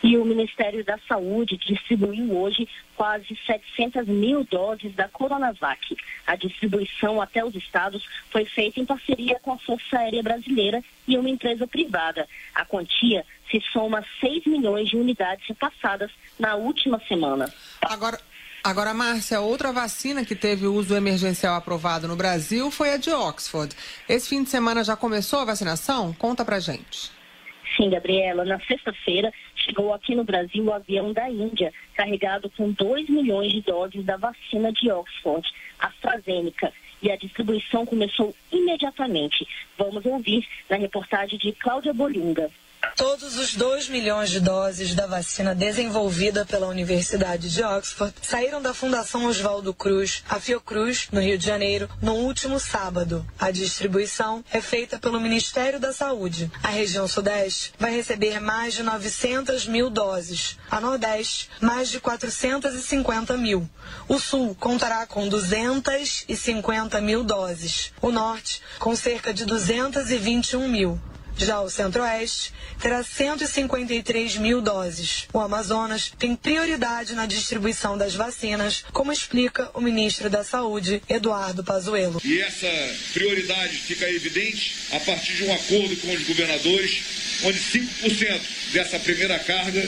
E o Ministério da Saúde distribuiu hoje quase 700 mil doses da Coronavac. A distribuição até os estados foi feita em parceria com a Força Aérea Brasileira e uma empresa privada. A quantia se soma a 6 milhões de unidades repassadas na última semana. Agora. Agora, Márcia, outra vacina que teve uso emergencial aprovado no Brasil foi a de Oxford. Esse fim de semana já começou a vacinação? Conta pra gente. Sim, Gabriela. Na sexta-feira, chegou aqui no Brasil o avião da Índia, carregado com 2 milhões de doses da vacina de Oxford, AstraZeneca. E a distribuição começou imediatamente. Vamos ouvir na reportagem de Cláudia Bolinga. Todos os 2 milhões de doses da vacina desenvolvida pela Universidade de Oxford saíram da Fundação Oswaldo Cruz, a Fiocruz, no Rio de Janeiro, no último sábado. A distribuição é feita pelo Ministério da Saúde. A região Sudeste vai receber mais de 900 mil doses. A Nordeste, mais de 450 mil. O Sul contará com 250 mil doses. O Norte, com cerca de 221 mil. Já o Centro-Oeste terá 153 mil doses. O Amazonas tem prioridade na distribuição das vacinas, como explica o ministro da Saúde, Eduardo Pazuello. E essa prioridade fica evidente a partir de um acordo com os governadores, onde 5% dessa primeira carga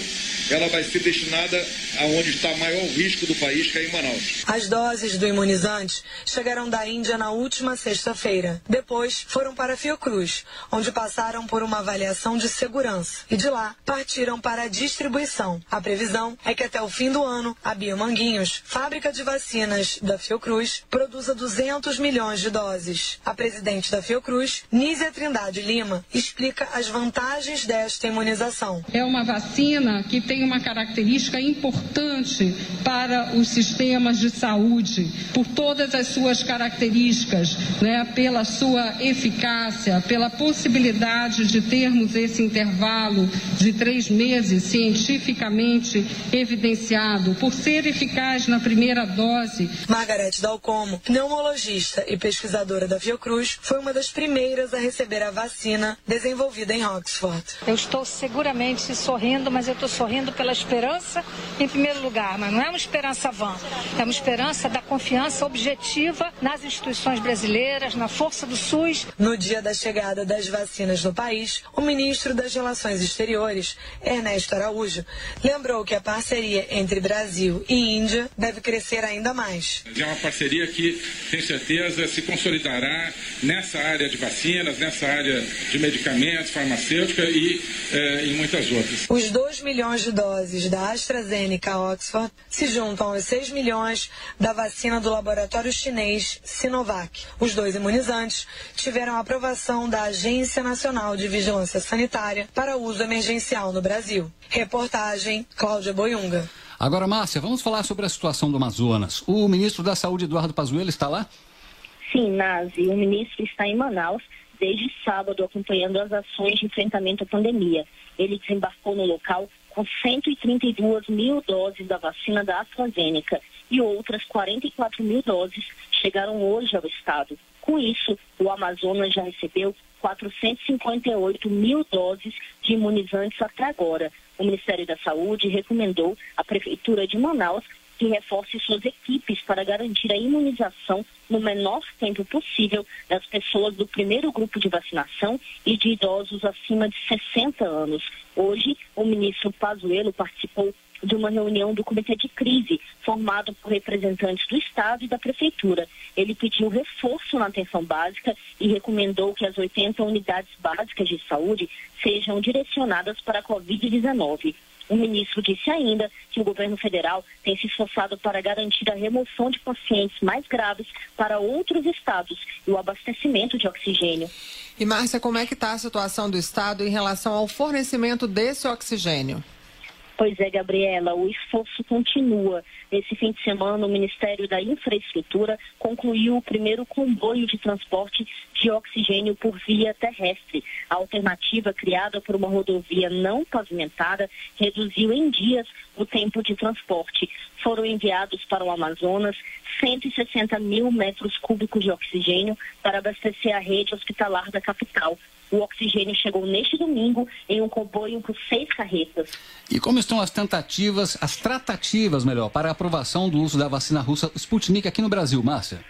ela vai ser destinada aonde está maior risco do país, que é em Manaus. As doses do imunizante chegaram da Índia na última sexta-feira. Depois foram para Fiocruz, onde passaram passaram por uma avaliação de segurança e de lá partiram para a distribuição. A previsão é que até o fim do ano, a Biomanguinhos, fábrica de vacinas da Fiocruz, produza 200 milhões de doses. A presidente da Fiocruz, Nízia Trindade Lima, explica as vantagens desta imunização. É uma vacina que tem uma característica importante para os sistemas de saúde, por todas as suas características, né, pela sua eficácia, pela possibilidade de termos esse intervalo de três meses cientificamente evidenciado, por ser eficaz na primeira dose. Margarete Dalcomo, pneumologista e pesquisadora da Fiocruz, foi uma das primeiras a receber a vacina desenvolvida em Oxford. Eu estou seguramente sorrindo, mas eu estou sorrindo pela esperança em primeiro lugar, mas não é uma esperança vã, é uma esperança da confiança objetiva nas instituições brasileiras, na força do SUS. No dia da chegada das vacinas no país, o ministro das Relações Exteriores, Ernesto Araújo, lembrou que a parceria entre Brasil e Índia deve crescer ainda mais. É uma parceria que, tenho certeza, se consolidará nessa área de vacinas, nessa área de medicamentos, farmacêutica e eh, em muitas outras. Os 2 milhões de doses da AstraZeneca Oxford se juntam aos 6 milhões da vacina do laboratório chinês Sinovac. Os dois imunizantes tiveram aprovação da Agência Nacional de Vigilância Sanitária para uso emergencial no Brasil. Reportagem Cláudia Boiunga. Agora, Márcia, vamos falar sobre a situação do Amazonas. O ministro da Saúde, Eduardo Pazuello, está lá? Sim, Nazi. O ministro está em Manaus desde sábado acompanhando as ações de enfrentamento à pandemia. Ele desembarcou no local com 132 mil doses da vacina da AstraZeneca e outras 44 mil doses chegaram hoje ao estado. Com isso, o Amazonas já recebeu 458 mil doses de imunizantes até agora. O Ministério da Saúde recomendou à Prefeitura de Manaus que reforce suas equipes para garantir a imunização no menor tempo possível das pessoas do primeiro grupo de vacinação e de idosos acima de 60 anos. Hoje, o ministro Pazuello participou de uma reunião do Comitê de Crise, formado por representantes do Estado e da Prefeitura. Ele pediu reforço na atenção básica e recomendou que as 80 unidades básicas de saúde sejam direcionadas para a Covid-19. O ministro disse ainda que o governo federal tem se esforçado para garantir a remoção de pacientes mais graves para outros estados e o abastecimento de oxigênio. E Márcia, como é que está a situação do estado em relação ao fornecimento desse oxigênio? Pois é, Gabriela, o esforço continua. Nesse fim de semana, o Ministério da Infraestrutura concluiu o primeiro comboio de transporte de oxigênio por via terrestre. A alternativa criada por uma rodovia não pavimentada reduziu em dias o tempo de transporte. Foram enviados para o Amazonas 160 mil metros cúbicos de oxigênio para abastecer a rede hospitalar da capital. O oxigênio chegou neste domingo em um comboio com seis carretas. E como estão as tentativas, as tratativas, melhor, para a aprovação do uso da vacina russa Sputnik aqui no Brasil, Márcia?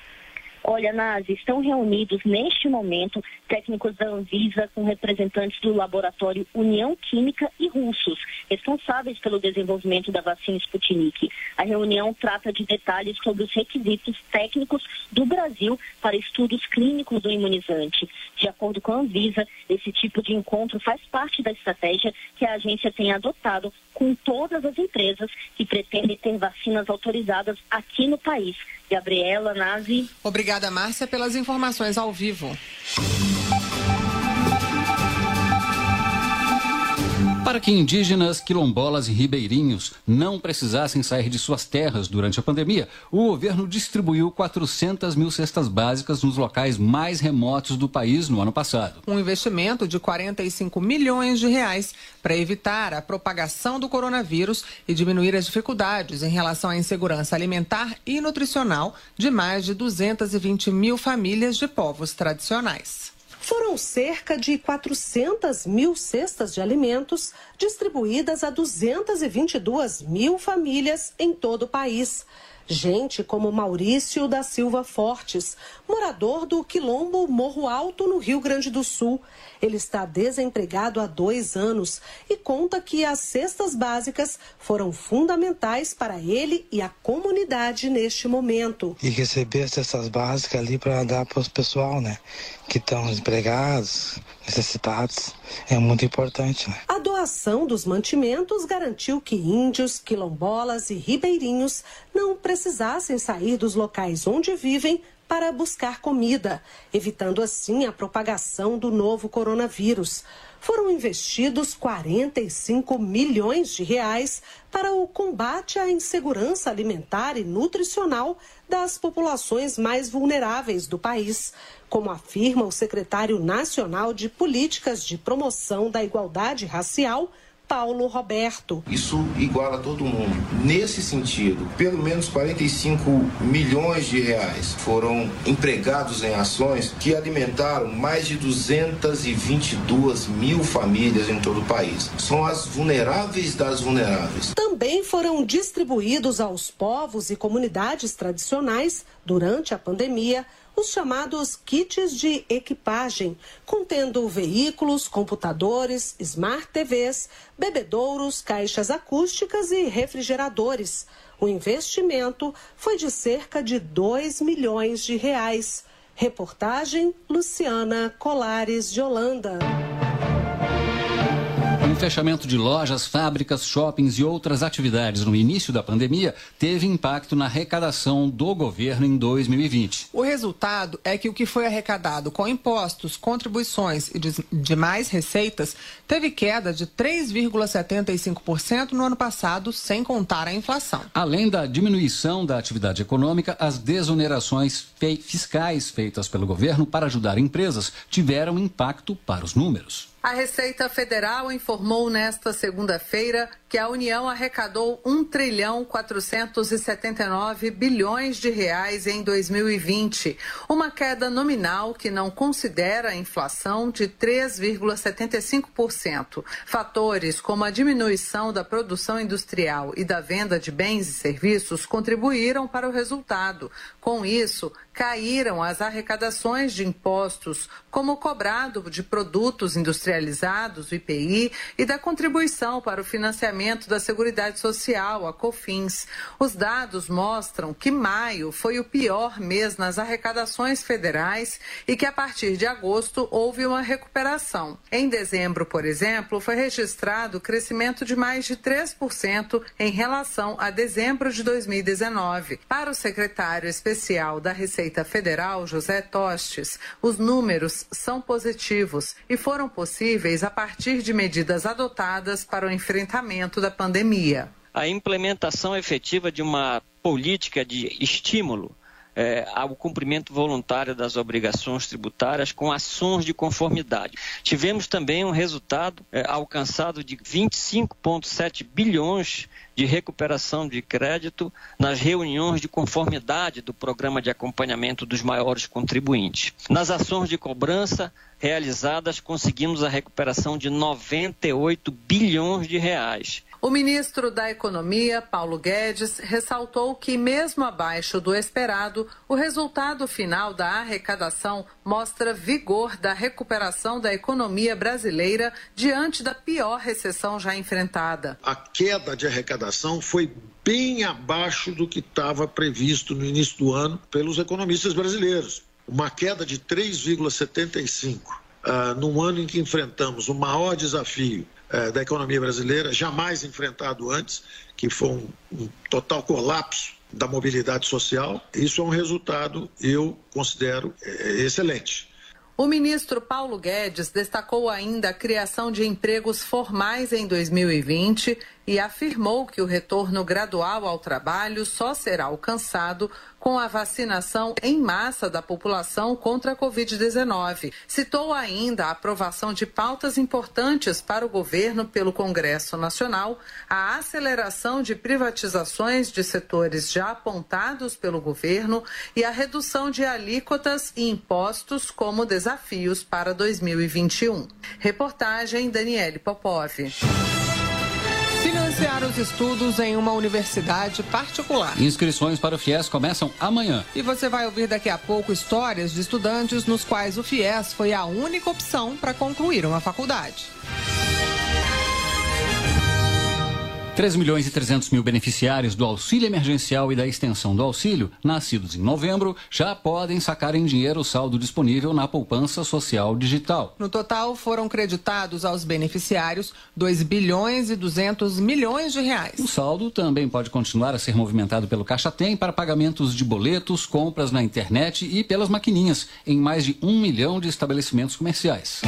Olha, Nazi, estão reunidos neste momento técnicos da Anvisa com representantes do laboratório União Química e russos, responsáveis pelo desenvolvimento da vacina Sputnik. A reunião trata de detalhes sobre os requisitos técnicos do Brasil para estudos clínicos do imunizante. De acordo com a Anvisa, esse tipo de encontro faz parte da estratégia que a agência tem adotado com todas as empresas que pretendem ter vacinas autorizadas aqui no país. Gabriela, Nazi. Obrigada, Márcia, pelas informações ao vivo. Para que indígenas, quilombolas e ribeirinhos não precisassem sair de suas terras durante a pandemia, o governo distribuiu 400 mil cestas básicas nos locais mais remotos do país no ano passado. Um investimento de 45 milhões de reais para evitar a propagação do coronavírus e diminuir as dificuldades em relação à insegurança alimentar e nutricional de mais de 220 mil famílias de povos tradicionais. Foram cerca de 400 mil cestas de alimentos distribuídas a 222 mil famílias em todo o país. Gente como Maurício da Silva Fortes, morador do Quilombo Morro Alto, no Rio Grande do Sul. Ele está desempregado há dois anos e conta que as cestas básicas foram fundamentais para ele e a comunidade neste momento. E receber as cestas básicas ali para dar para o pessoal, né? Que estão desempregados, necessitados, é muito importante, né? A doação dos mantimentos garantiu que índios, quilombolas e ribeirinhos não precisassem sair dos locais onde vivem para buscar comida, evitando assim a propagação do novo coronavírus. Foram investidos 45 milhões de reais para o combate à insegurança alimentar e nutricional das populações mais vulneráveis do país, como afirma o secretário nacional de Políticas de Promoção da Igualdade Racial, Paulo Roberto. Isso iguala todo mundo. Nesse sentido, pelo menos 45 milhões de reais foram empregados em ações que alimentaram mais de 222 mil famílias em todo o país. São as vulneráveis das vulneráveis. Também foram distribuídos aos povos e comunidades tradicionais, durante a pandemia, os chamados kits de equipagem, contendo veículos, computadores, smart TVs, bebedouros, caixas acústicas e refrigeradores. O investimento foi de cerca de 2 milhões de reais. Reportagem Luciana Colares de Holanda fechamento de lojas, fábricas, shoppings e outras atividades no início da pandemia teve impacto na arrecadação do governo em 2020. O resultado é que o que foi arrecadado com impostos, contribuições e demais receitas teve queda de 3,75% no ano passado, sem contar a inflação. Além da diminuição da atividade econômica, as desonerações fiscais feitas pelo governo para ajudar empresas tiveram impacto para os números. A Receita Federal informou nesta segunda-feira que a União arrecadou 1 trilhão 479 bilhões de reais em 2020, uma queda nominal que não considera a inflação de 3,75%. Fatores como a diminuição da produção industrial e da venda de bens e serviços contribuíram para o resultado. Com isso, caíram as arrecadações de impostos, como o cobrado de produtos industrializados, o IPI, e da contribuição para o financiamento da Seguridade Social, a COFINS. Os dados mostram que maio foi o pior mês nas arrecadações federais e que a partir de agosto houve uma recuperação. Em dezembro, por exemplo, foi registrado crescimento de mais de 3% em relação a dezembro de 2019. Para o secretário especial da Receita Federal, José Tostes, os números são positivos e foram possíveis a partir de medidas adotadas para o enfrentamento da pandemia. A implementação efetiva de uma política de estímulo é, ao cumprimento voluntário das obrigações tributárias com ações de conformidade. Tivemos também um resultado é, alcançado de 25,7 bilhões de recuperação de crédito nas reuniões de conformidade do programa de acompanhamento dos maiores contribuintes. Nas ações de cobrança realizadas, conseguimos a recuperação de 98 bilhões de reais o ministro da Economia, Paulo Guedes, ressaltou que, mesmo abaixo do esperado, o resultado final da arrecadação mostra vigor da recuperação da economia brasileira diante da pior recessão já enfrentada. A queda de arrecadação foi bem abaixo do que estava previsto no início do ano pelos economistas brasileiros. Uma queda de 3,75. Uh, num ano em que enfrentamos o maior desafio da economia brasileira, jamais enfrentado antes, que foi um, um total colapso da mobilidade social. Isso é um resultado, eu considero, eh, excelente. O ministro Paulo Guedes destacou ainda a criação de empregos formais em 2020 e afirmou que o retorno gradual ao trabalho só será alcançado com a vacinação em massa da população contra a Covid-19. Citou ainda a aprovação de pautas importantes para o governo pelo Congresso Nacional, a aceleração de privatizações de setores já apontados pelo governo e a redução de alíquotas e impostos como desafios para 2021. Reportagem Daniele Popov. Iniciar os estudos em uma universidade particular. Inscrições para o FIES começam amanhã. E você vai ouvir daqui a pouco histórias de estudantes nos quais o FIES foi a única opção para concluir uma faculdade. 3 milhões e 300 mil beneficiários do auxílio emergencial e da extensão do auxílio, nascidos em novembro, já podem sacar em dinheiro o saldo disponível na poupança social digital. No total, foram creditados aos beneficiários 2 bilhões e 200 milhões de reais. O saldo também pode continuar a ser movimentado pelo Caixa Tem para pagamentos de boletos, compras na internet e pelas maquininhas em mais de um milhão de estabelecimentos comerciais.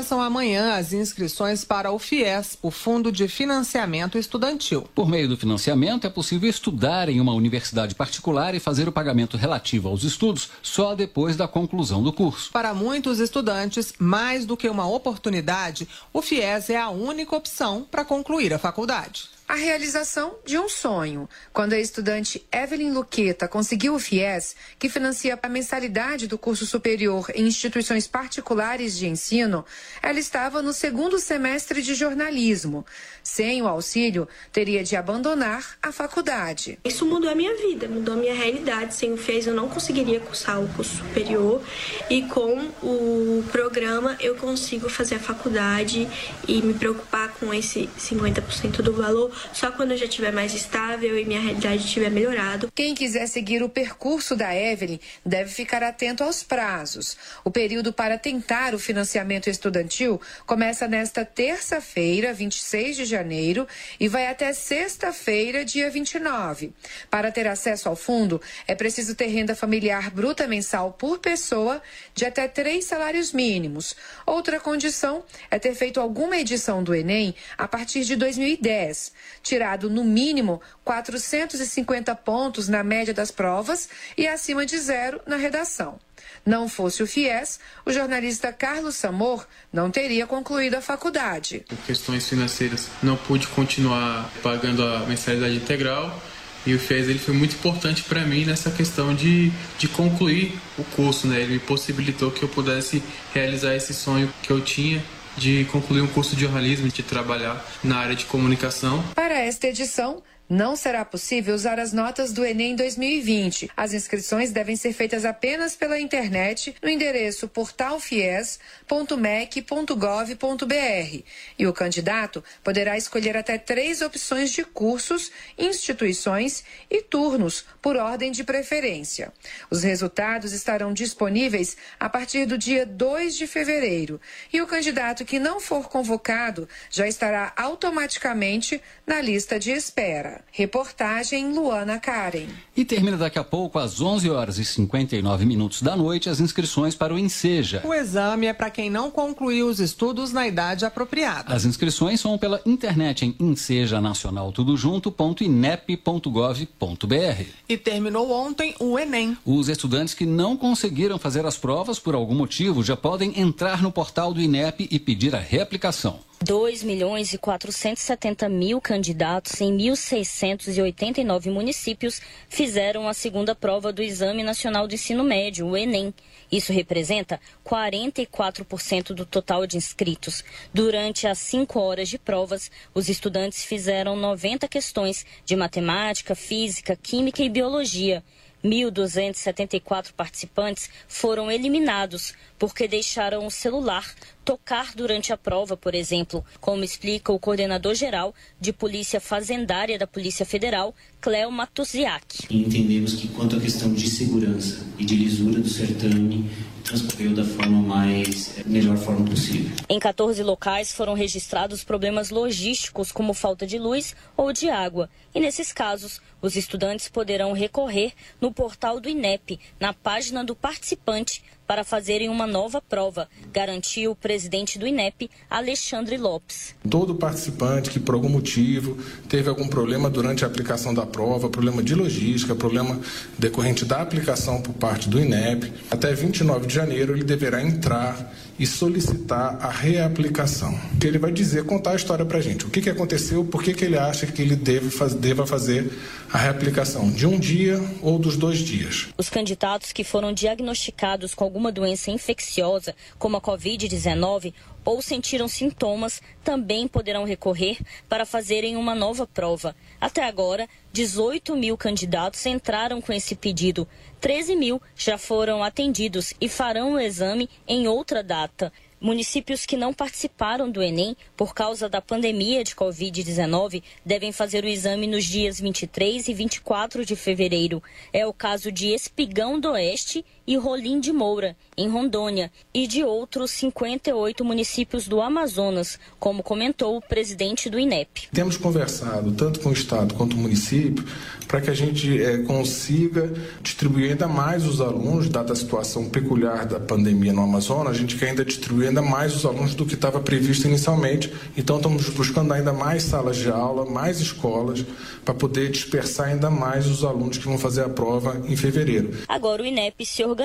Começam amanhã as inscrições para o FIES, o Fundo de Financiamento Estudantil. Por meio do financiamento, é possível estudar em uma universidade particular e fazer o pagamento relativo aos estudos só depois da conclusão do curso. Para muitos estudantes, mais do que uma oportunidade, o FIES é a única opção para concluir a faculdade a realização de um sonho. Quando a estudante Evelyn Luqueta conseguiu o FIES, que financia a mensalidade do curso superior em instituições particulares de ensino, ela estava no segundo semestre de jornalismo. Sem o auxílio, teria de abandonar a faculdade. Isso mudou a minha vida, mudou a minha realidade. Sem o FIES, eu não conseguiria cursar o curso superior e com o programa eu consigo fazer a faculdade e me preocupar com esse 50% do valor só quando eu já estiver mais estável e minha realidade tiver melhorado. Quem quiser seguir o percurso da Evelyn deve ficar atento aos prazos. O período para tentar o financiamento estudantil começa nesta terça-feira, 26 de janeiro, e vai até sexta-feira, dia 29. Para ter acesso ao fundo, é preciso ter renda familiar bruta mensal por pessoa de até três salários mínimos. Outra condição é ter feito alguma edição do Enem a partir de 2010 tirado no mínimo 450 pontos na média das provas e acima de zero na redação. Não fosse o FIES, o jornalista Carlos Samor não teria concluído a faculdade. Por questões financeiras, não pude continuar pagando a mensalidade integral e o FIES ele foi muito importante para mim nessa questão de, de concluir o curso. Né? Ele me possibilitou que eu pudesse realizar esse sonho que eu tinha de concluir um curso de jornalismo, de trabalhar na área de comunicação. Para esta edição, não será possível usar as notas do Enem 2020. As inscrições devem ser feitas apenas pela internet no endereço portalfies.mec.gov.br e o candidato poderá escolher até três opções de cursos, instituições e turnos por ordem de preferência. Os resultados estarão disponíveis a partir do dia 2 de fevereiro e o candidato que não for convocado já estará automaticamente na lista de espera. Reportagem Luana Karen. E termina daqui a pouco, às 11 horas e 59 minutos da noite, as inscrições para o Enseja. O exame é para quem não concluiu os estudos na idade apropriada. As inscrições são pela internet em ensejanacionaltudojunto.inep.gov.br. E terminou ontem o Enem. Os estudantes que não conseguiram fazer as provas por algum motivo já podem entrar no portal do INEP e pedir a reaplicação. 2 milhões e 470 mil candidatos em 1.689 municípios fizeram a segunda prova do Exame Nacional do Ensino Médio, o Enem. Isso representa 44% do total de inscritos. Durante as cinco horas de provas, os estudantes fizeram 90 questões de matemática, física, química e biologia. 1.274 participantes foram eliminados porque deixaram o celular tocar durante a prova, por exemplo, como explica o coordenador geral de Polícia Fazendária da Polícia Federal, Cleo Matuziak. entendemos que quanto à questão de segurança e de lisura do certame, transcorreu da forma mais melhor forma possível. Em 14 locais foram registrados problemas logísticos como falta de luz ou de água. E nesses casos, os estudantes poderão recorrer no portal do INEP, na página do participante, para fazerem uma nova prova, garantiu o presidente do INEP, Alexandre Lopes. Todo participante que por algum motivo teve algum problema durante a aplicação da prova, problema de logística, problema decorrente da aplicação por parte do INEP, até 29 de janeiro ele deverá entrar e solicitar a reaplicação. Ele vai dizer, contar a história para a gente. O que, que aconteceu, por que, que ele acha que ele deve deva fazer a reaplicação, de um dia ou dos dois dias. Os candidatos que foram diagnosticados com alguma doença infecciosa, como a Covid-19, ou sentiram sintomas também poderão recorrer para fazerem uma nova prova. Até agora, 18 mil candidatos entraram com esse pedido. 13 mil já foram atendidos e farão o exame em outra data. Municípios que não participaram do Enem por causa da pandemia de Covid-19 devem fazer o exame nos dias 23 e 24 de fevereiro. É o caso de Espigão do Oeste e Rolim de Moura, em Rondônia, e de outros 58 municípios do Amazonas, como comentou o presidente do INEP. Temos conversado tanto com o Estado quanto o município para que a gente é, consiga distribuir ainda mais os alunos, dada a situação peculiar da pandemia no Amazonas, a gente quer ainda distribuir ainda mais os alunos do que estava previsto inicialmente. Então, estamos buscando ainda mais salas de aula, mais escolas, para poder dispersar ainda mais os alunos que vão fazer a prova em fevereiro. Agora, o INEP se organiza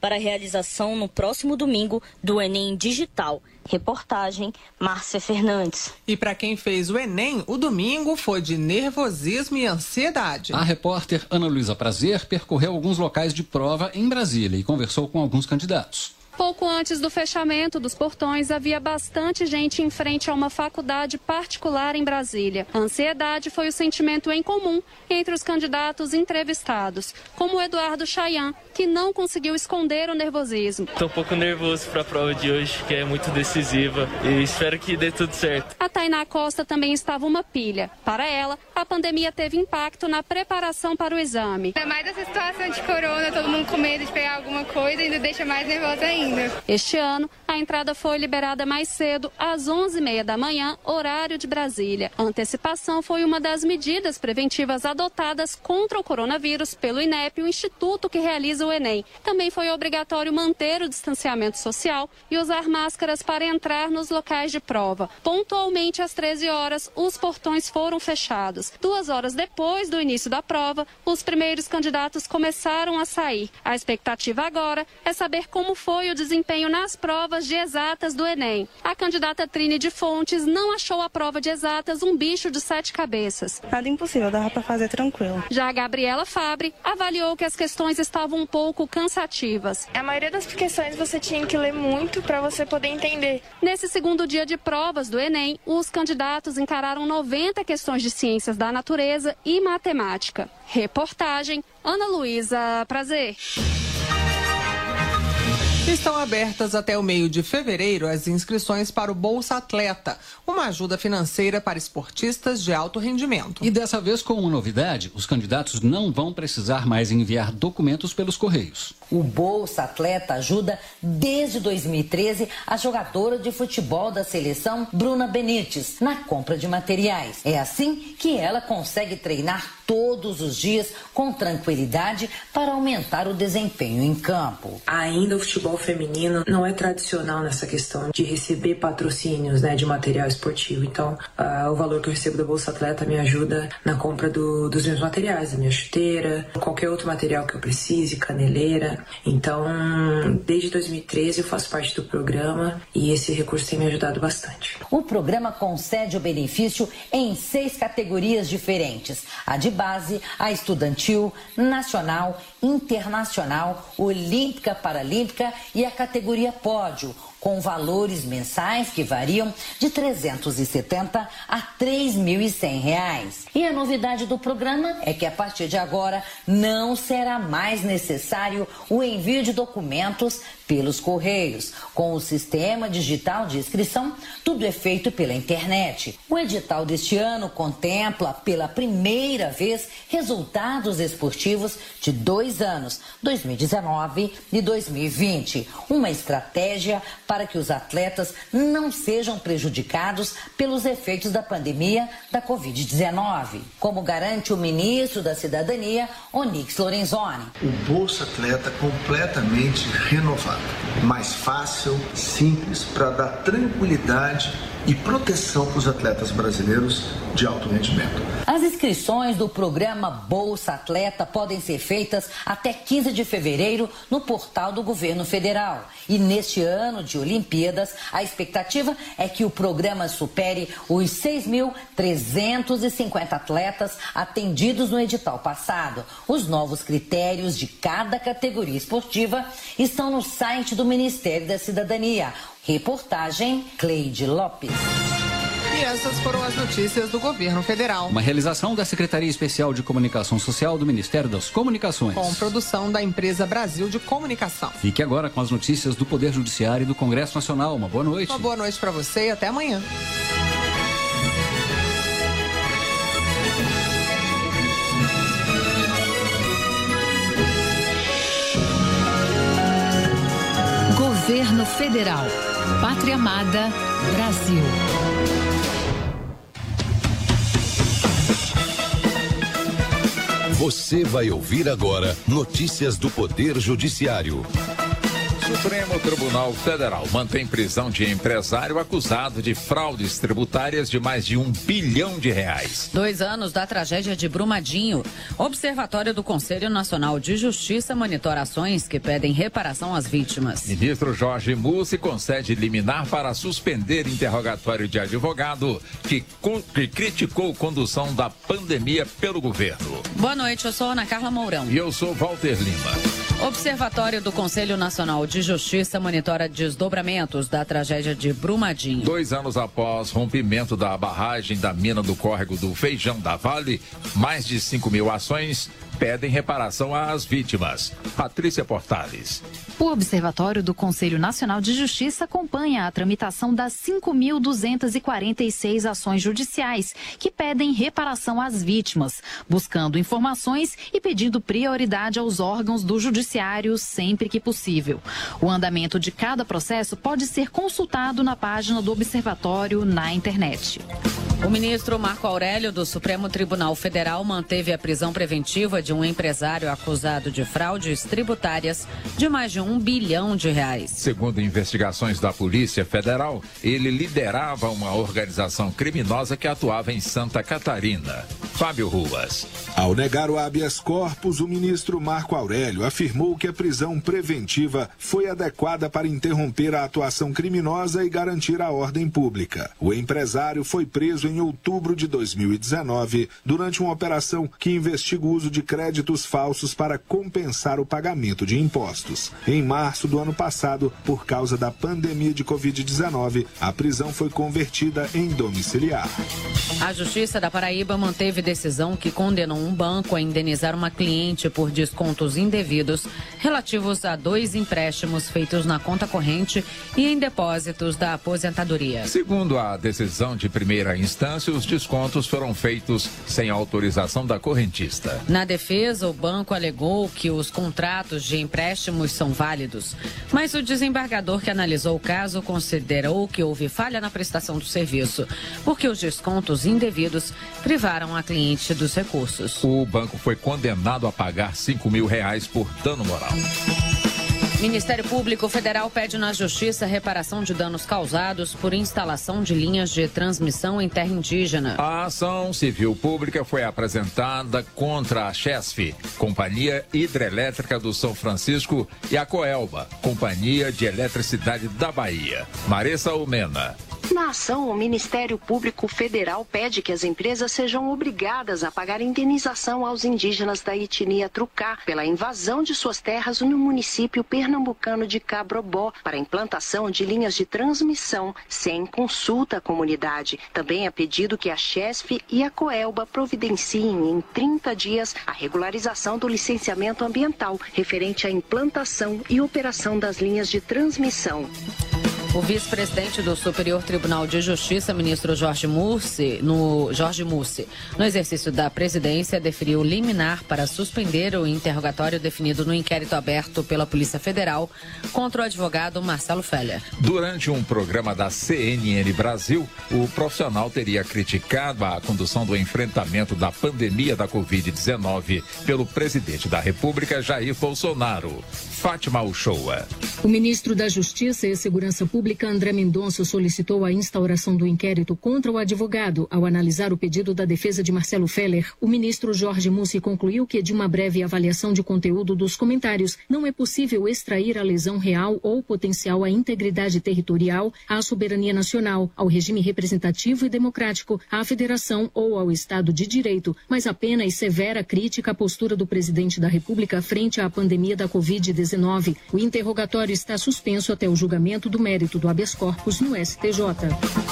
para a realização no próximo domingo do Enem Digital. Reportagem Márcia Fernandes. E para quem fez o Enem, o domingo foi de nervosismo e ansiedade. A repórter Ana Luísa Prazer percorreu alguns locais de prova em Brasília e conversou com alguns candidatos. Pouco antes do fechamento dos portões, havia bastante gente em frente a uma faculdade particular em Brasília. A ansiedade foi o sentimento em comum entre os candidatos entrevistados, como o Eduardo Chayan, que não conseguiu esconder o nervosismo. Estou um pouco nervoso para a prova de hoje, que é muito decisiva, e espero que dê tudo certo. A Tainá Costa também estava uma pilha. Para ela, a pandemia teve impacto na preparação para o exame. Ainda mais essa situação de corona, todo mundo com medo de pegar alguma coisa, ainda deixa mais nervosa ainda. Este ano, a entrada foi liberada mais cedo, às 11h30 da manhã, horário de Brasília. A antecipação foi uma das medidas preventivas adotadas contra o coronavírus pelo INEP, o instituto que realiza o Enem. Também foi obrigatório manter o distanciamento social e usar máscaras para entrar nos locais de prova. Pontualmente às 13 horas, os portões foram fechados. Duas horas depois do início da prova, os primeiros candidatos começaram a sair. A expectativa agora é saber como foi o desempenho nas provas de exatas do Enem. A candidata Trine de Fontes não achou a prova de exatas um bicho de sete cabeças. Nada impossível, dava para fazer tranquilo. Já a Gabriela Fabre avaliou que as questões estavam um pouco cansativas. A maioria das questões você tinha que ler muito para você poder entender. Nesse segundo dia de provas do Enem, os candidatos encararam 90 questões de ciências da natureza e matemática. Reportagem Ana Luísa Prazer. Estão abertas até o meio de fevereiro as inscrições para o Bolsa Atleta, uma ajuda financeira para esportistas de alto rendimento. E dessa vez, com uma novidade, os candidatos não vão precisar mais enviar documentos pelos correios. O Bolsa Atleta ajuda desde 2013 a jogadora de futebol da seleção Bruna Benites na compra de materiais. É assim que ela consegue treinar todos os dias com tranquilidade para aumentar o desempenho em campo. Ainda o futebol feminino não é tradicional nessa questão de receber patrocínios né, de material esportivo. Então, uh, o valor que eu recebo da Bolsa Atleta me ajuda na compra do, dos meus materiais, da minha chuteira, qualquer outro material que eu precise, caneleira. Então, desde 2013 eu faço parte do programa e esse recurso tem me ajudado bastante. O programa concede o benefício em seis categorias diferentes: a de base, a estudantil, nacional, internacional, olímpica, paralímpica e a categoria pódio, com valores mensais que variam de 370 a 3.100 reais. E a novidade do programa é que a partir de agora não será mais necessário o envio de documentos pelos correios. Com o sistema digital de inscrição, tudo é feito pela internet. O edital deste ano contempla pela primeira vez resultados esportivos de dois anos, 2019 e 2020. Uma estratégia para que os atletas não sejam prejudicados pelos efeitos da pandemia da Covid-19, como garante o ministro da Cidadania, Onix Lorenzoni. O Bolsa Atleta completamente renovado, mais fácil, simples, para dar tranquilidade e proteção para os atletas brasileiros de alto rendimento. As inscrições do programa Bolsa Atleta podem ser feitas até 15 de fevereiro no portal do governo federal. E neste ano de Olimpíadas, a expectativa é que o programa supere os 6.350 atletas atendidos no edital passado. Os novos critérios de cada categoria esportiva estão no site do Ministério da Cidadania Reportagem Cleide Lopes. E essas foram as notícias do governo federal. Uma realização da Secretaria Especial de Comunicação Social do Ministério das Comunicações. Com produção da empresa Brasil de Comunicação. Fique agora com as notícias do Poder Judiciário e do Congresso Nacional. Uma boa noite. Uma boa noite para você e até amanhã. Governo Federal. Pátria Amada, Brasil. Você vai ouvir agora notícias do Poder Judiciário. Supremo Tribunal Federal mantém prisão de empresário acusado de fraudes tributárias de mais de um bilhão de reais. Dois anos da tragédia de Brumadinho. Observatório do Conselho Nacional de Justiça monitora ações que pedem reparação às vítimas. Ministro Jorge Mussi concede liminar para suspender interrogatório de advogado que, que criticou condução da pandemia pelo governo. Boa noite, eu sou Ana Carla Mourão. E eu sou Walter Lima. Observatório do Conselho Nacional de Justiça monitora desdobramentos da tragédia de Brumadinho. Dois anos após rompimento da barragem da mina do córrego do Feijão da Vale, mais de 5 mil ações pedem reparação às vítimas. Patrícia Portales. O Observatório do Conselho Nacional de Justiça acompanha a tramitação das 5.246 ações judiciais que pedem reparação às vítimas, buscando informações e pedindo prioridade aos órgãos do Judiciário sempre que possível. O andamento de cada processo pode ser consultado na página do Observatório na internet. O ministro Marco Aurélio do Supremo Tribunal Federal manteve a prisão preventiva de um empresário acusado de fraudes tributárias de mais de um bilhão de reais. Segundo investigações da Polícia Federal, ele liderava uma organização criminosa que atuava em Santa Catarina. Fábio Ruas. Ao negar o habeas corpus, o ministro Marco Aurélio afirmou que a prisão preventiva foi adequada para interromper a atuação criminosa e garantir a ordem pública. O empresário foi preso em outubro de 2019 durante uma operação que investiga o uso de créditos falsos para compensar o pagamento de impostos. Em março do ano passado, por causa da pandemia de Covid-19, a prisão foi convertida em domiciliar. A Justiça da Paraíba manteve decisão que condenou um banco a indenizar uma cliente por descontos indevidos relativos a dois empréstimos feitos na conta corrente e em depósitos da aposentadoria. Segundo a decisão de primeira instância, os descontos foram feitos sem autorização da correntista. Na defesa, o banco alegou que os contratos de empréstimos são válidos, mas o desembargador que analisou o caso considerou que houve falha na prestação do serviço, porque os descontos indevidos privaram a cliente dos recursos. O banco foi condenado a pagar 5 mil reais por dano moral. Ministério Público Federal pede na Justiça reparação de danos causados por instalação de linhas de transmissão em terra indígena. A ação civil pública foi apresentada contra a CHESF, Companhia Hidrelétrica do São Francisco, e a Coelba, Companhia de Eletricidade da Bahia. Maressa Almena. Na ação, o Ministério Público Federal pede que as empresas sejam obrigadas a pagar indenização aos indígenas da etnia Trucá pela invasão de suas terras no município pernambucano de Cabrobó para implantação de linhas de transmissão sem consulta à comunidade. Também é pedido que a Chesf e a Coelba providenciem em 30 dias a regularização do licenciamento ambiental referente à implantação e operação das linhas de transmissão. O vice-presidente do Superior Tribunal de Justiça, ministro Jorge Mussi, no Jorge Mussi, no exercício da presidência, deferiu liminar para suspender o interrogatório definido no inquérito aberto pela Polícia Federal contra o advogado Marcelo Feller. Durante um programa da CNN Brasil, o profissional teria criticado a condução do enfrentamento da pandemia da Covid-19 pelo presidente da República, Jair Bolsonaro. Fátima Uchoa. O ministro da Justiça e Segurança Pública, André Mendonça, solicitou a instauração do inquérito contra o advogado. Ao analisar o pedido da defesa de Marcelo Feller, o ministro Jorge Mussi concluiu que, de uma breve avaliação de conteúdo dos comentários, não é possível extrair a lesão real ou potencial à integridade territorial, à soberania nacional, ao regime representativo e democrático, à federação ou ao Estado de Direito, mas apenas severa crítica à postura do presidente da República frente à pandemia da Covid-19. O interrogatório está suspenso até o julgamento do mérito do habeas corpus no STJ.